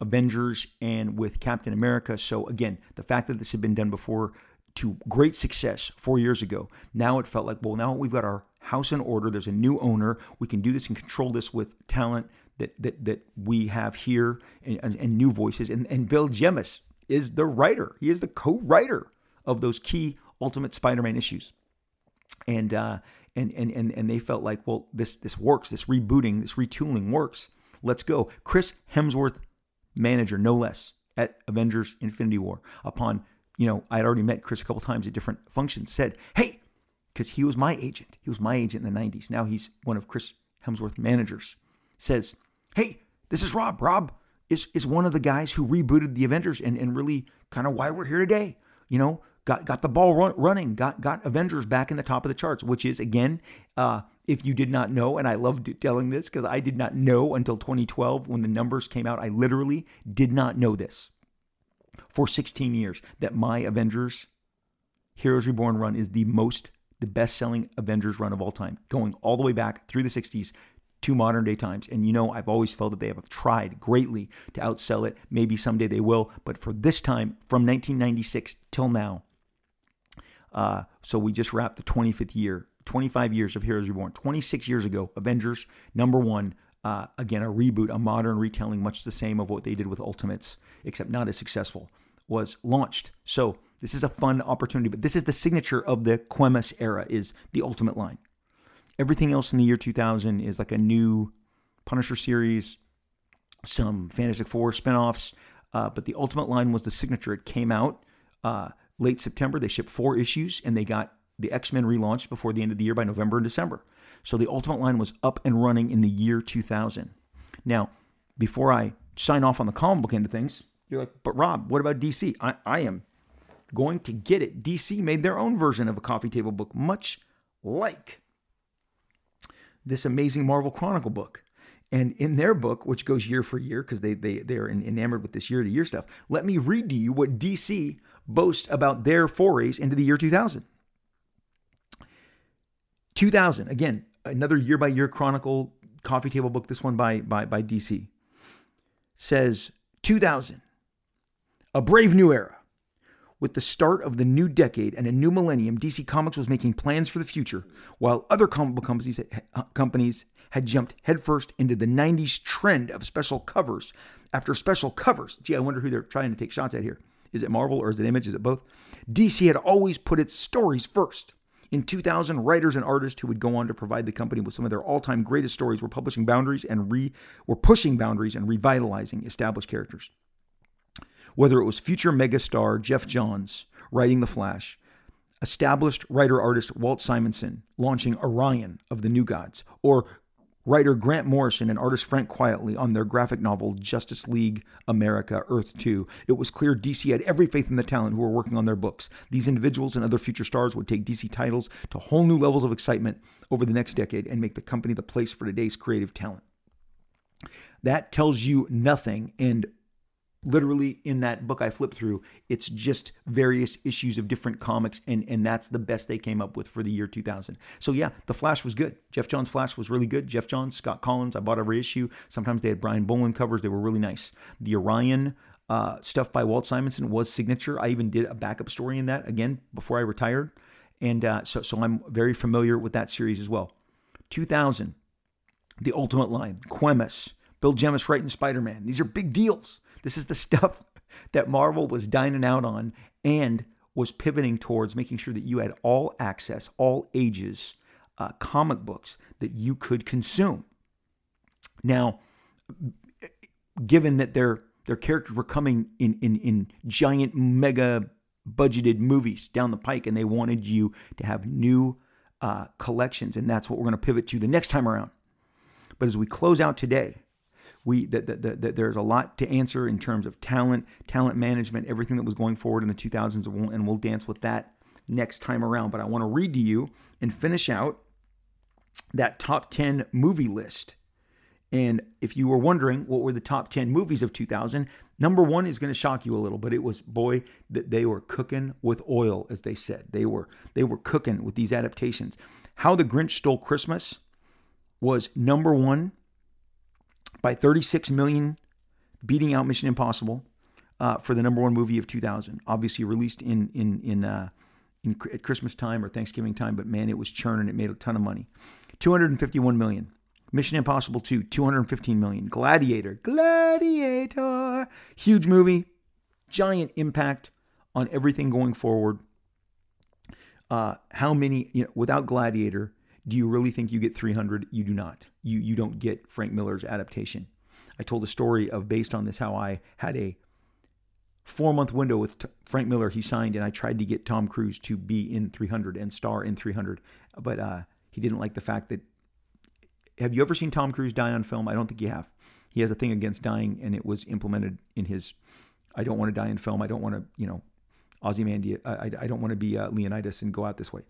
Avengers and with Captain America. So, again, the fact that this had been done before to great success four years ago, now it felt like, well, now we've got our house in order. There's a new owner. We can do this and control this with talent that that, that we have here and, and, and new voices. And, and Bill Jemas is the writer. He is the co-writer of those key Ultimate Spider-Man issues. And uh, and and and and they felt like, well, this this works. This rebooting, this retooling works. Let's go. Chris Hemsworth, manager, no less, at Avengers Infinity War. Upon, you know, I had already met Chris a couple times at different functions, said, hey, because he was my agent. He was my agent in the 90s. Now he's one of Chris Hemsworth managers. Says, hey, this is Rob. Rob is, is one of the guys who rebooted the Avengers and, and really kind of why we're here today. You know, got got the ball run, running, got got Avengers back in the top of the charts, which is again, uh, if you did not know, and I love telling this because I did not know until 2012 when the numbers came out. I literally did not know this for 16 years that my Avengers Heroes Reborn run is the most the best-selling Avengers run of all time, going all the way back through the 60s to modern day times. And you know, I've always felt that they have tried greatly to outsell it. Maybe someday they will, but for this time, from 1996 till now, uh, so we just wrapped the 25th year, 25 years of Heroes Reborn. 26 years ago, Avengers number one. Uh, again, a reboot, a modern retelling, much the same of what they did with Ultimates, except not as successful, was launched. So this is a fun opportunity, but this is the signature of the Quemas era is the Ultimate line. Everything else in the year 2000 is like a new Punisher series, some Fantastic Four spinoffs, uh, but the Ultimate line was the signature. It came out uh, late September. They shipped four issues and they got the X Men relaunched before the end of the year by November and December. So the Ultimate line was up and running in the year 2000. Now, before I sign off on the comic book end of things, you're like, but Rob, what about DC? I, I am going to get it. DC made their own version of a coffee table book, much like this amazing Marvel Chronicle book. And in their book, which goes year for year because they, they, they're enamored with this year to year stuff, let me read to you what DC boasts about their forays into the year 2000. 2000, again, another year by year chronicle coffee table book, this one by, by, by DC, says 2000, a brave new era. With the start of the new decade and a new millennium, DC Comics was making plans for the future, while other comic book companies, companies had jumped headfirst into the 90s trend of special covers after special covers. Gee, I wonder who they're trying to take shots at here. Is it Marvel or is it Image? Is it both? DC had always put its stories first. In 2000, writers and artists who would go on to provide the company with some of their all-time greatest stories were publishing boundaries and re were pushing boundaries and revitalizing established characters whether it was future megastar Geoff Johns writing The Flash, established writer artist Walt Simonson launching Orion of the New Gods, or writer Grant Morrison and artist Frank Quitely on their graphic novel Justice League America Earth 2. It was clear DC had every faith in the talent who were working on their books. These individuals and other future stars would take DC titles to whole new levels of excitement over the next decade and make the company the place for today's creative talent. That tells you nothing and literally in that book I flipped through, it's just various issues of different comics, and and that's the best they came up with for the year 2000. So yeah, the Flash was good. Geoff Johns' Flash was really good. Geoff Johns, Scott Kolins, I bought every issue. Sometimes they had Brian Bolland covers; they were really nice. The Orion. Uh, stuff by Walt Simonson was signature. I even did a backup story in that again before I retired, and uh, so so I'm very familiar with that series as well. 2000, the Ultimate Line, Quemas, Bill Jemas writing Spider Man. These are big deals. This is the stuff that Marvel was dining out on and was pivoting towards making sure that you had all access, all ages uh, comic books that you could consume. Now, given that their their characters were coming in in in giant mega budgeted movies down the pike, and they wanted you to have new uh, collections, and that's what we're going to pivot to the next time around. But as we close out today, we that, that, that, that, there's a lot to answer in terms of talent, talent management, everything that was going forward in the 2000s, and we'll, and we'll dance with that next time around. But I want to read to you and finish out that top 10 movie list. And if you were wondering what were the top 10 movies of 2000, number one is going to shock you a little, but it was boy that they were cooking with oil, as they said. They were they were cooking with these adaptations. How the Grinch Stole Christmas was number one by 36 million, beating out Mission Impossible uh, for the number one movie of 2000. Obviously released in in in uh, in at Christmas time or Thanksgiving time, but man, it was churning. It made a ton of money. 251 million. Mission Impossible 2, 215 million. Gladiator, Gladiator, huge movie, giant impact on everything going forward. Uh, how many, you know, without Gladiator, do you really think you get 300? You do not. You you don't get Frank Miller's adaptation. I told a story of based on this how I had a four month window with T- Frank Miller. He signed, and I tried to get Tom Cruise to be in 300 and star in 300, but uh, he didn't like the fact that. Have you ever seen Tom Cruise die on film? I don't think you have. He has a thing against dying, and it was implemented in his. I don't want to die in film. I don't want to, you know, Ozymandias. I, I, I don't want to be uh, Leonidas and go out this way.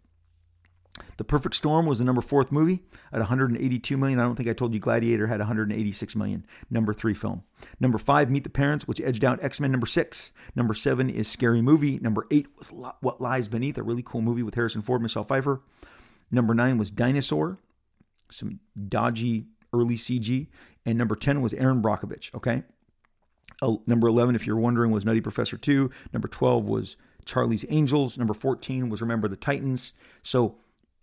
The Perfect Storm was the number fourth movie at 182 million. I don't think I told you Gladiator had 186 million. Number three film. Number five, Meet the Parents, which edged out X Men. Number six. Number seven is Scary Movie. Number eight was What Lies Beneath, a really cool movie with Harrison Ford, Michelle Pfeiffer. Number nine was Dinosaur, some dodgy early CG. And number 10 was Erin Brockovich, okay? number 11, if you're wondering, was Nutty Professor 2. Number 12 was Charlie's Angels. Number 14 was Remember the Titans. So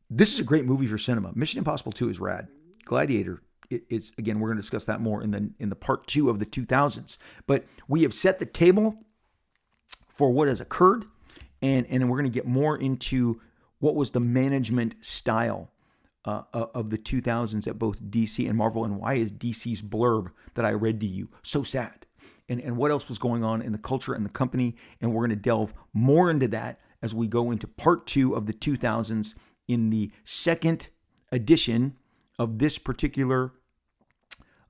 this is a great movie for cinema. Mission Impossible 2 is rad. Gladiator is again we're going to discuss that more in the in the part 2 of the 2000s. But we have set the table for what has occurred and and we're going to get more into what was the management style uh, of the 2000s at both DC and Marvel and why is DC's blurb that I read to you so sad? And and what else was going on in the culture and the company and we're going to delve more into that as we go into part 2 of the 2000s in the second edition of this particular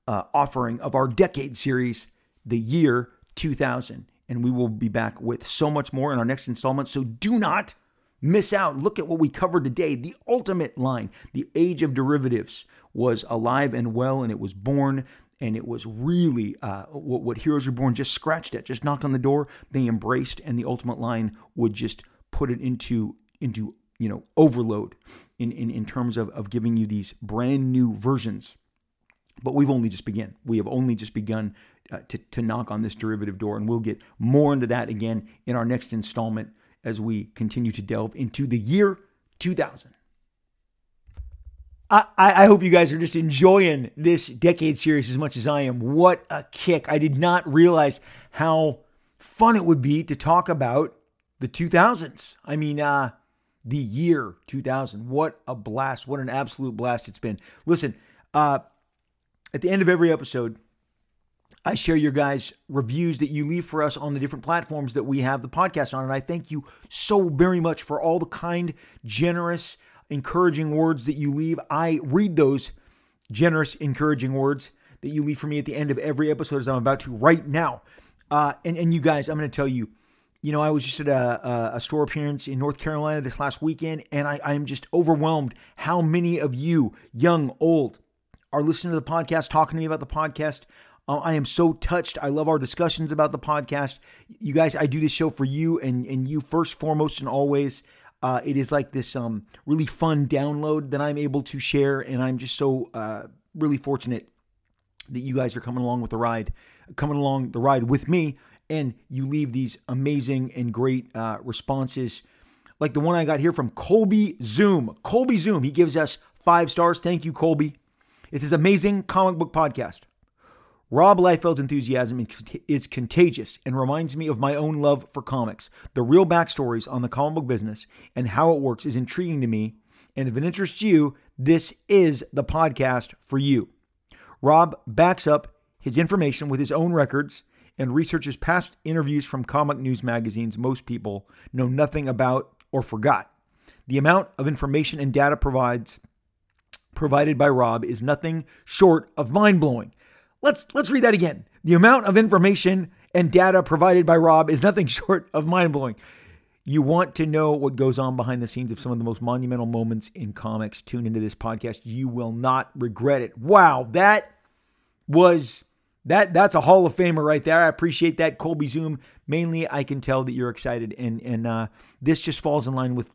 uh, offering of our decade series, the year 2000. And we will be back with so much more in our next installment. So do not miss out. Look at what we covered today. The ultimate line, the age of derivatives, was alive and well, and it was born. And it was really uh, what, what Heroes Reborn just scratched at, just knocked on the door. They embraced, and the ultimate line would just put it into into you know overload in, in, in terms of, of giving you these brand new versions but we've only just begun we have only just begun uh, to, to knock on this derivative door and we'll get more into that again in our next installment as we continue to delve into the year 2000 I, I hope you guys are just enjoying this decade series as much as I am. What a kick. I did not realize how fun it would be to talk about the 2000s. I mean, uh, the year 2000. What a blast. What an absolute blast it's been. Listen, uh, at the end of every episode, I share your guys' reviews that you leave for us on the different platforms that we have the podcast on. And I thank you so very much for all the kind, generous, encouraging words that you leave. I read those generous, encouraging words that you leave for me at the end of every episode as I'm about to right now. Uh, and, and you guys, I'm going to tell you, you know, I was just at a, a, store appearance in North Carolina this last weekend, and I, I'm just overwhelmed how many of you, young, old, are listening to the podcast, talking to me about the podcast. Uh, I am so touched. I love our discussions about the podcast. You guys, I do this show for you and, and you first, foremost, and always. Uh, it is like this um, really fun download that I'm able to share, and I'm just so uh, really fortunate that you guys are coming along with the ride, coming along the ride with me and you leave these amazing and great uh, responses like the one I got here from Colby Zoom. Colby Zoom, he gives us five stars. Thank you, Colby. It's his amazing comic book podcast. Rob Liefeld's enthusiasm is contagious and reminds me of my own love for comics. The real backstories on the comic book business and how it works is intriguing to me. And if it interests you, this is the podcast for you. Rob backs up his information with his own records and researches past interviews from comic news magazines most people know nothing about or forgot. The amount of information and data provides provided by Rob is nothing short of mind-blowing. Let's let's read that again. The amount of information and data provided by Rob is nothing short of mind-blowing. you want to know what goes on behind the scenes of some of the most monumental moments in comics, tune into this podcast. You will not regret it. Wow, that was that that's a Hall of Famer right there. I appreciate that, Colby Zoom. Mainly, I can tell that you're excited, and and uh, this just falls in line with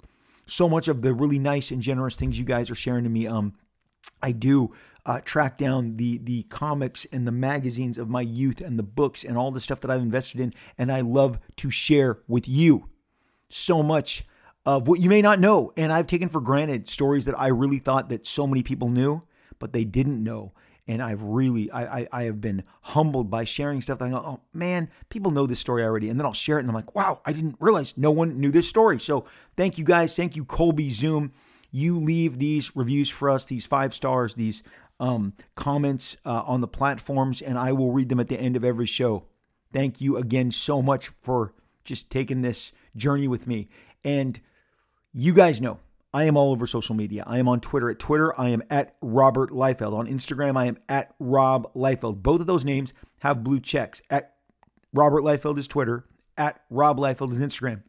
so much of the really nice and generous things you guys are sharing to me. Um, I do uh, track down the the comics and the magazines of my youth and the books and all the stuff that I've invested in, and I love to share with you so much of what you may not know. And I've taken for granted stories that I really thought that so many people knew, but they didn't know. And I've really, I, I, I have been humbled by sharing stuff that I go, oh man, people know this story already. And then I'll share it and I'm like, wow, I didn't realize no one knew this story. So thank you guys. Thank you, Colby Zoom. You leave these reviews for us, these five stars, these um, comments uh, on the platforms, and I will read them at the end of every show. Thank you again so much for just taking this journey with me. And you guys know I am all over social media. I am on Twitter. At Twitter, I am at Robert Liefeld. On Instagram, I am at Rob Liefeld. Both of those names have blue checks. At Robert Liefeld is Twitter. At Rob Liefeld is Instagram.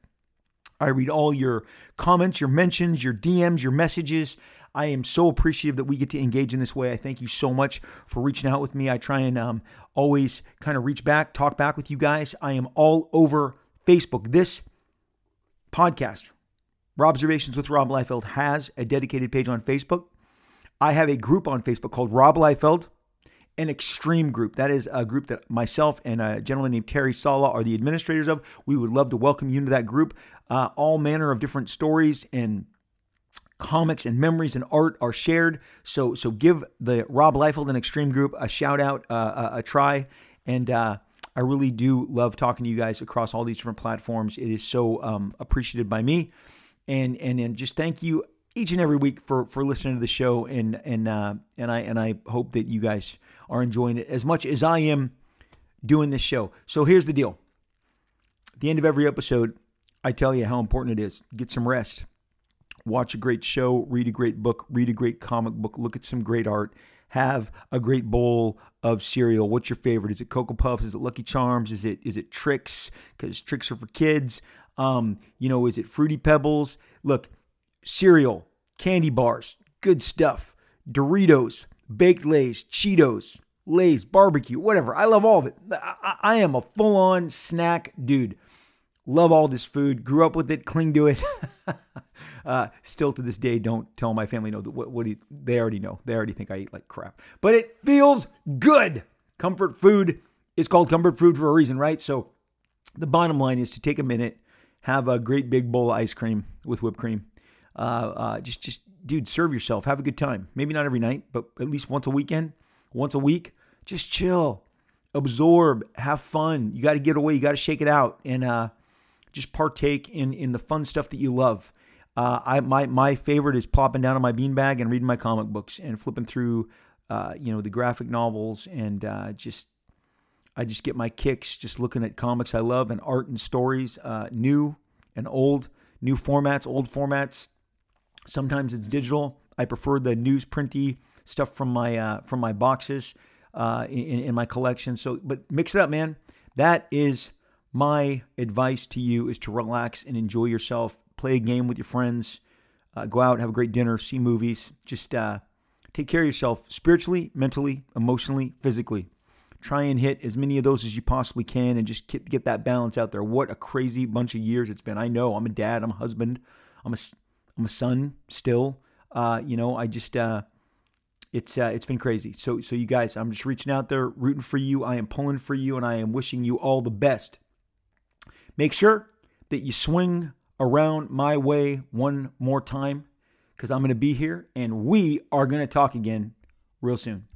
I read all your comments, your mentions, your DMs, your messages. I am so appreciative that we get to engage in this way. I thank you so much for reaching out with me. I try and um, always kind of reach back, talk back with you guys. I am all over Facebook. This podcast, Rob Observations with Rob Liefeld, has a dedicated page on Facebook. I have a group on Facebook called Rob Liefeld, an extreme group. That is a group that myself and a gentleman named Terry Sala are the administrators of. We would love to welcome you into that group. Uh, all manner of different stories and comics and memories and art are shared. So so give the Rob Liefeld and Extreme Group a shout out, uh, a, a, try, and uh, I really do love talking to you guys across all these different platforms. It is so um, appreciated by me, and and and just thank you each and every week for for listening to the show, and and uh, and I and I hope that you guys are enjoying it as much as I am doing this show. So here's the deal. At the end of every episode, I tell you how important it is. Get some rest. Watch a great show, read a great book, read a great comic book, look at some great art, have a great bowl of cereal. What's your favorite? Is it Cocoa Puffs? Is it Lucky Charms? Is it is it Trix? Because tricks are for kids. Um, you know, is it Fruity Pebbles? Look, cereal, candy bars, good stuff. Doritos, baked Lays, Cheetos, Lay's, barbecue, whatever. I love all of it. I, I am a full on snack dude. Love all this food. Grew up with it, cling to it. Uh, still to this day, don't tell my family no. What, what you, they already know. They already think I eat like crap. But it feels good. Comfort food is called comfort food for a reason, right? So the bottom line is to take a minute, have a great big bowl of ice cream with whipped cream. Uh, uh, just, just, dude, serve yourself. Have a good time. Maybe not every night, but at least once a weekend, once a week. Just chill, absorb, have fun. You got to get away. You got to shake it out, and uh, just partake in in the fun stuff that you love. Uh, I my my favorite is plopping down on my beanbag and reading my comic books and flipping through, uh, you know, the graphic novels and uh, just I just get my kicks just looking at comics I love and art and stories, uh, new and old, new formats, old formats. Sometimes it's digital. I prefer the newsprinty stuff from my uh, from my boxes uh, in, in my collection. So, but mix it up, man. That is my advice to you: is to relax and enjoy yourself play a game with your friends, uh, go out, have a great dinner, see movies. Just uh, take care of yourself spiritually, mentally, emotionally, physically. Try and hit as many of those as you possibly can and just get, that balance out there. What a crazy bunch of years it's been. I know I'm a dad, I'm a husband, I'm a, I'm a son still. Uh, you know, I just, uh, it's uh, it's been crazy. So so you guys, I'm just reaching out there, rooting for you. I am pulling for you, and I am wishing you all the best. Make sure that you swing around my way one more time because I'm going to be here and we are going to talk again real soon.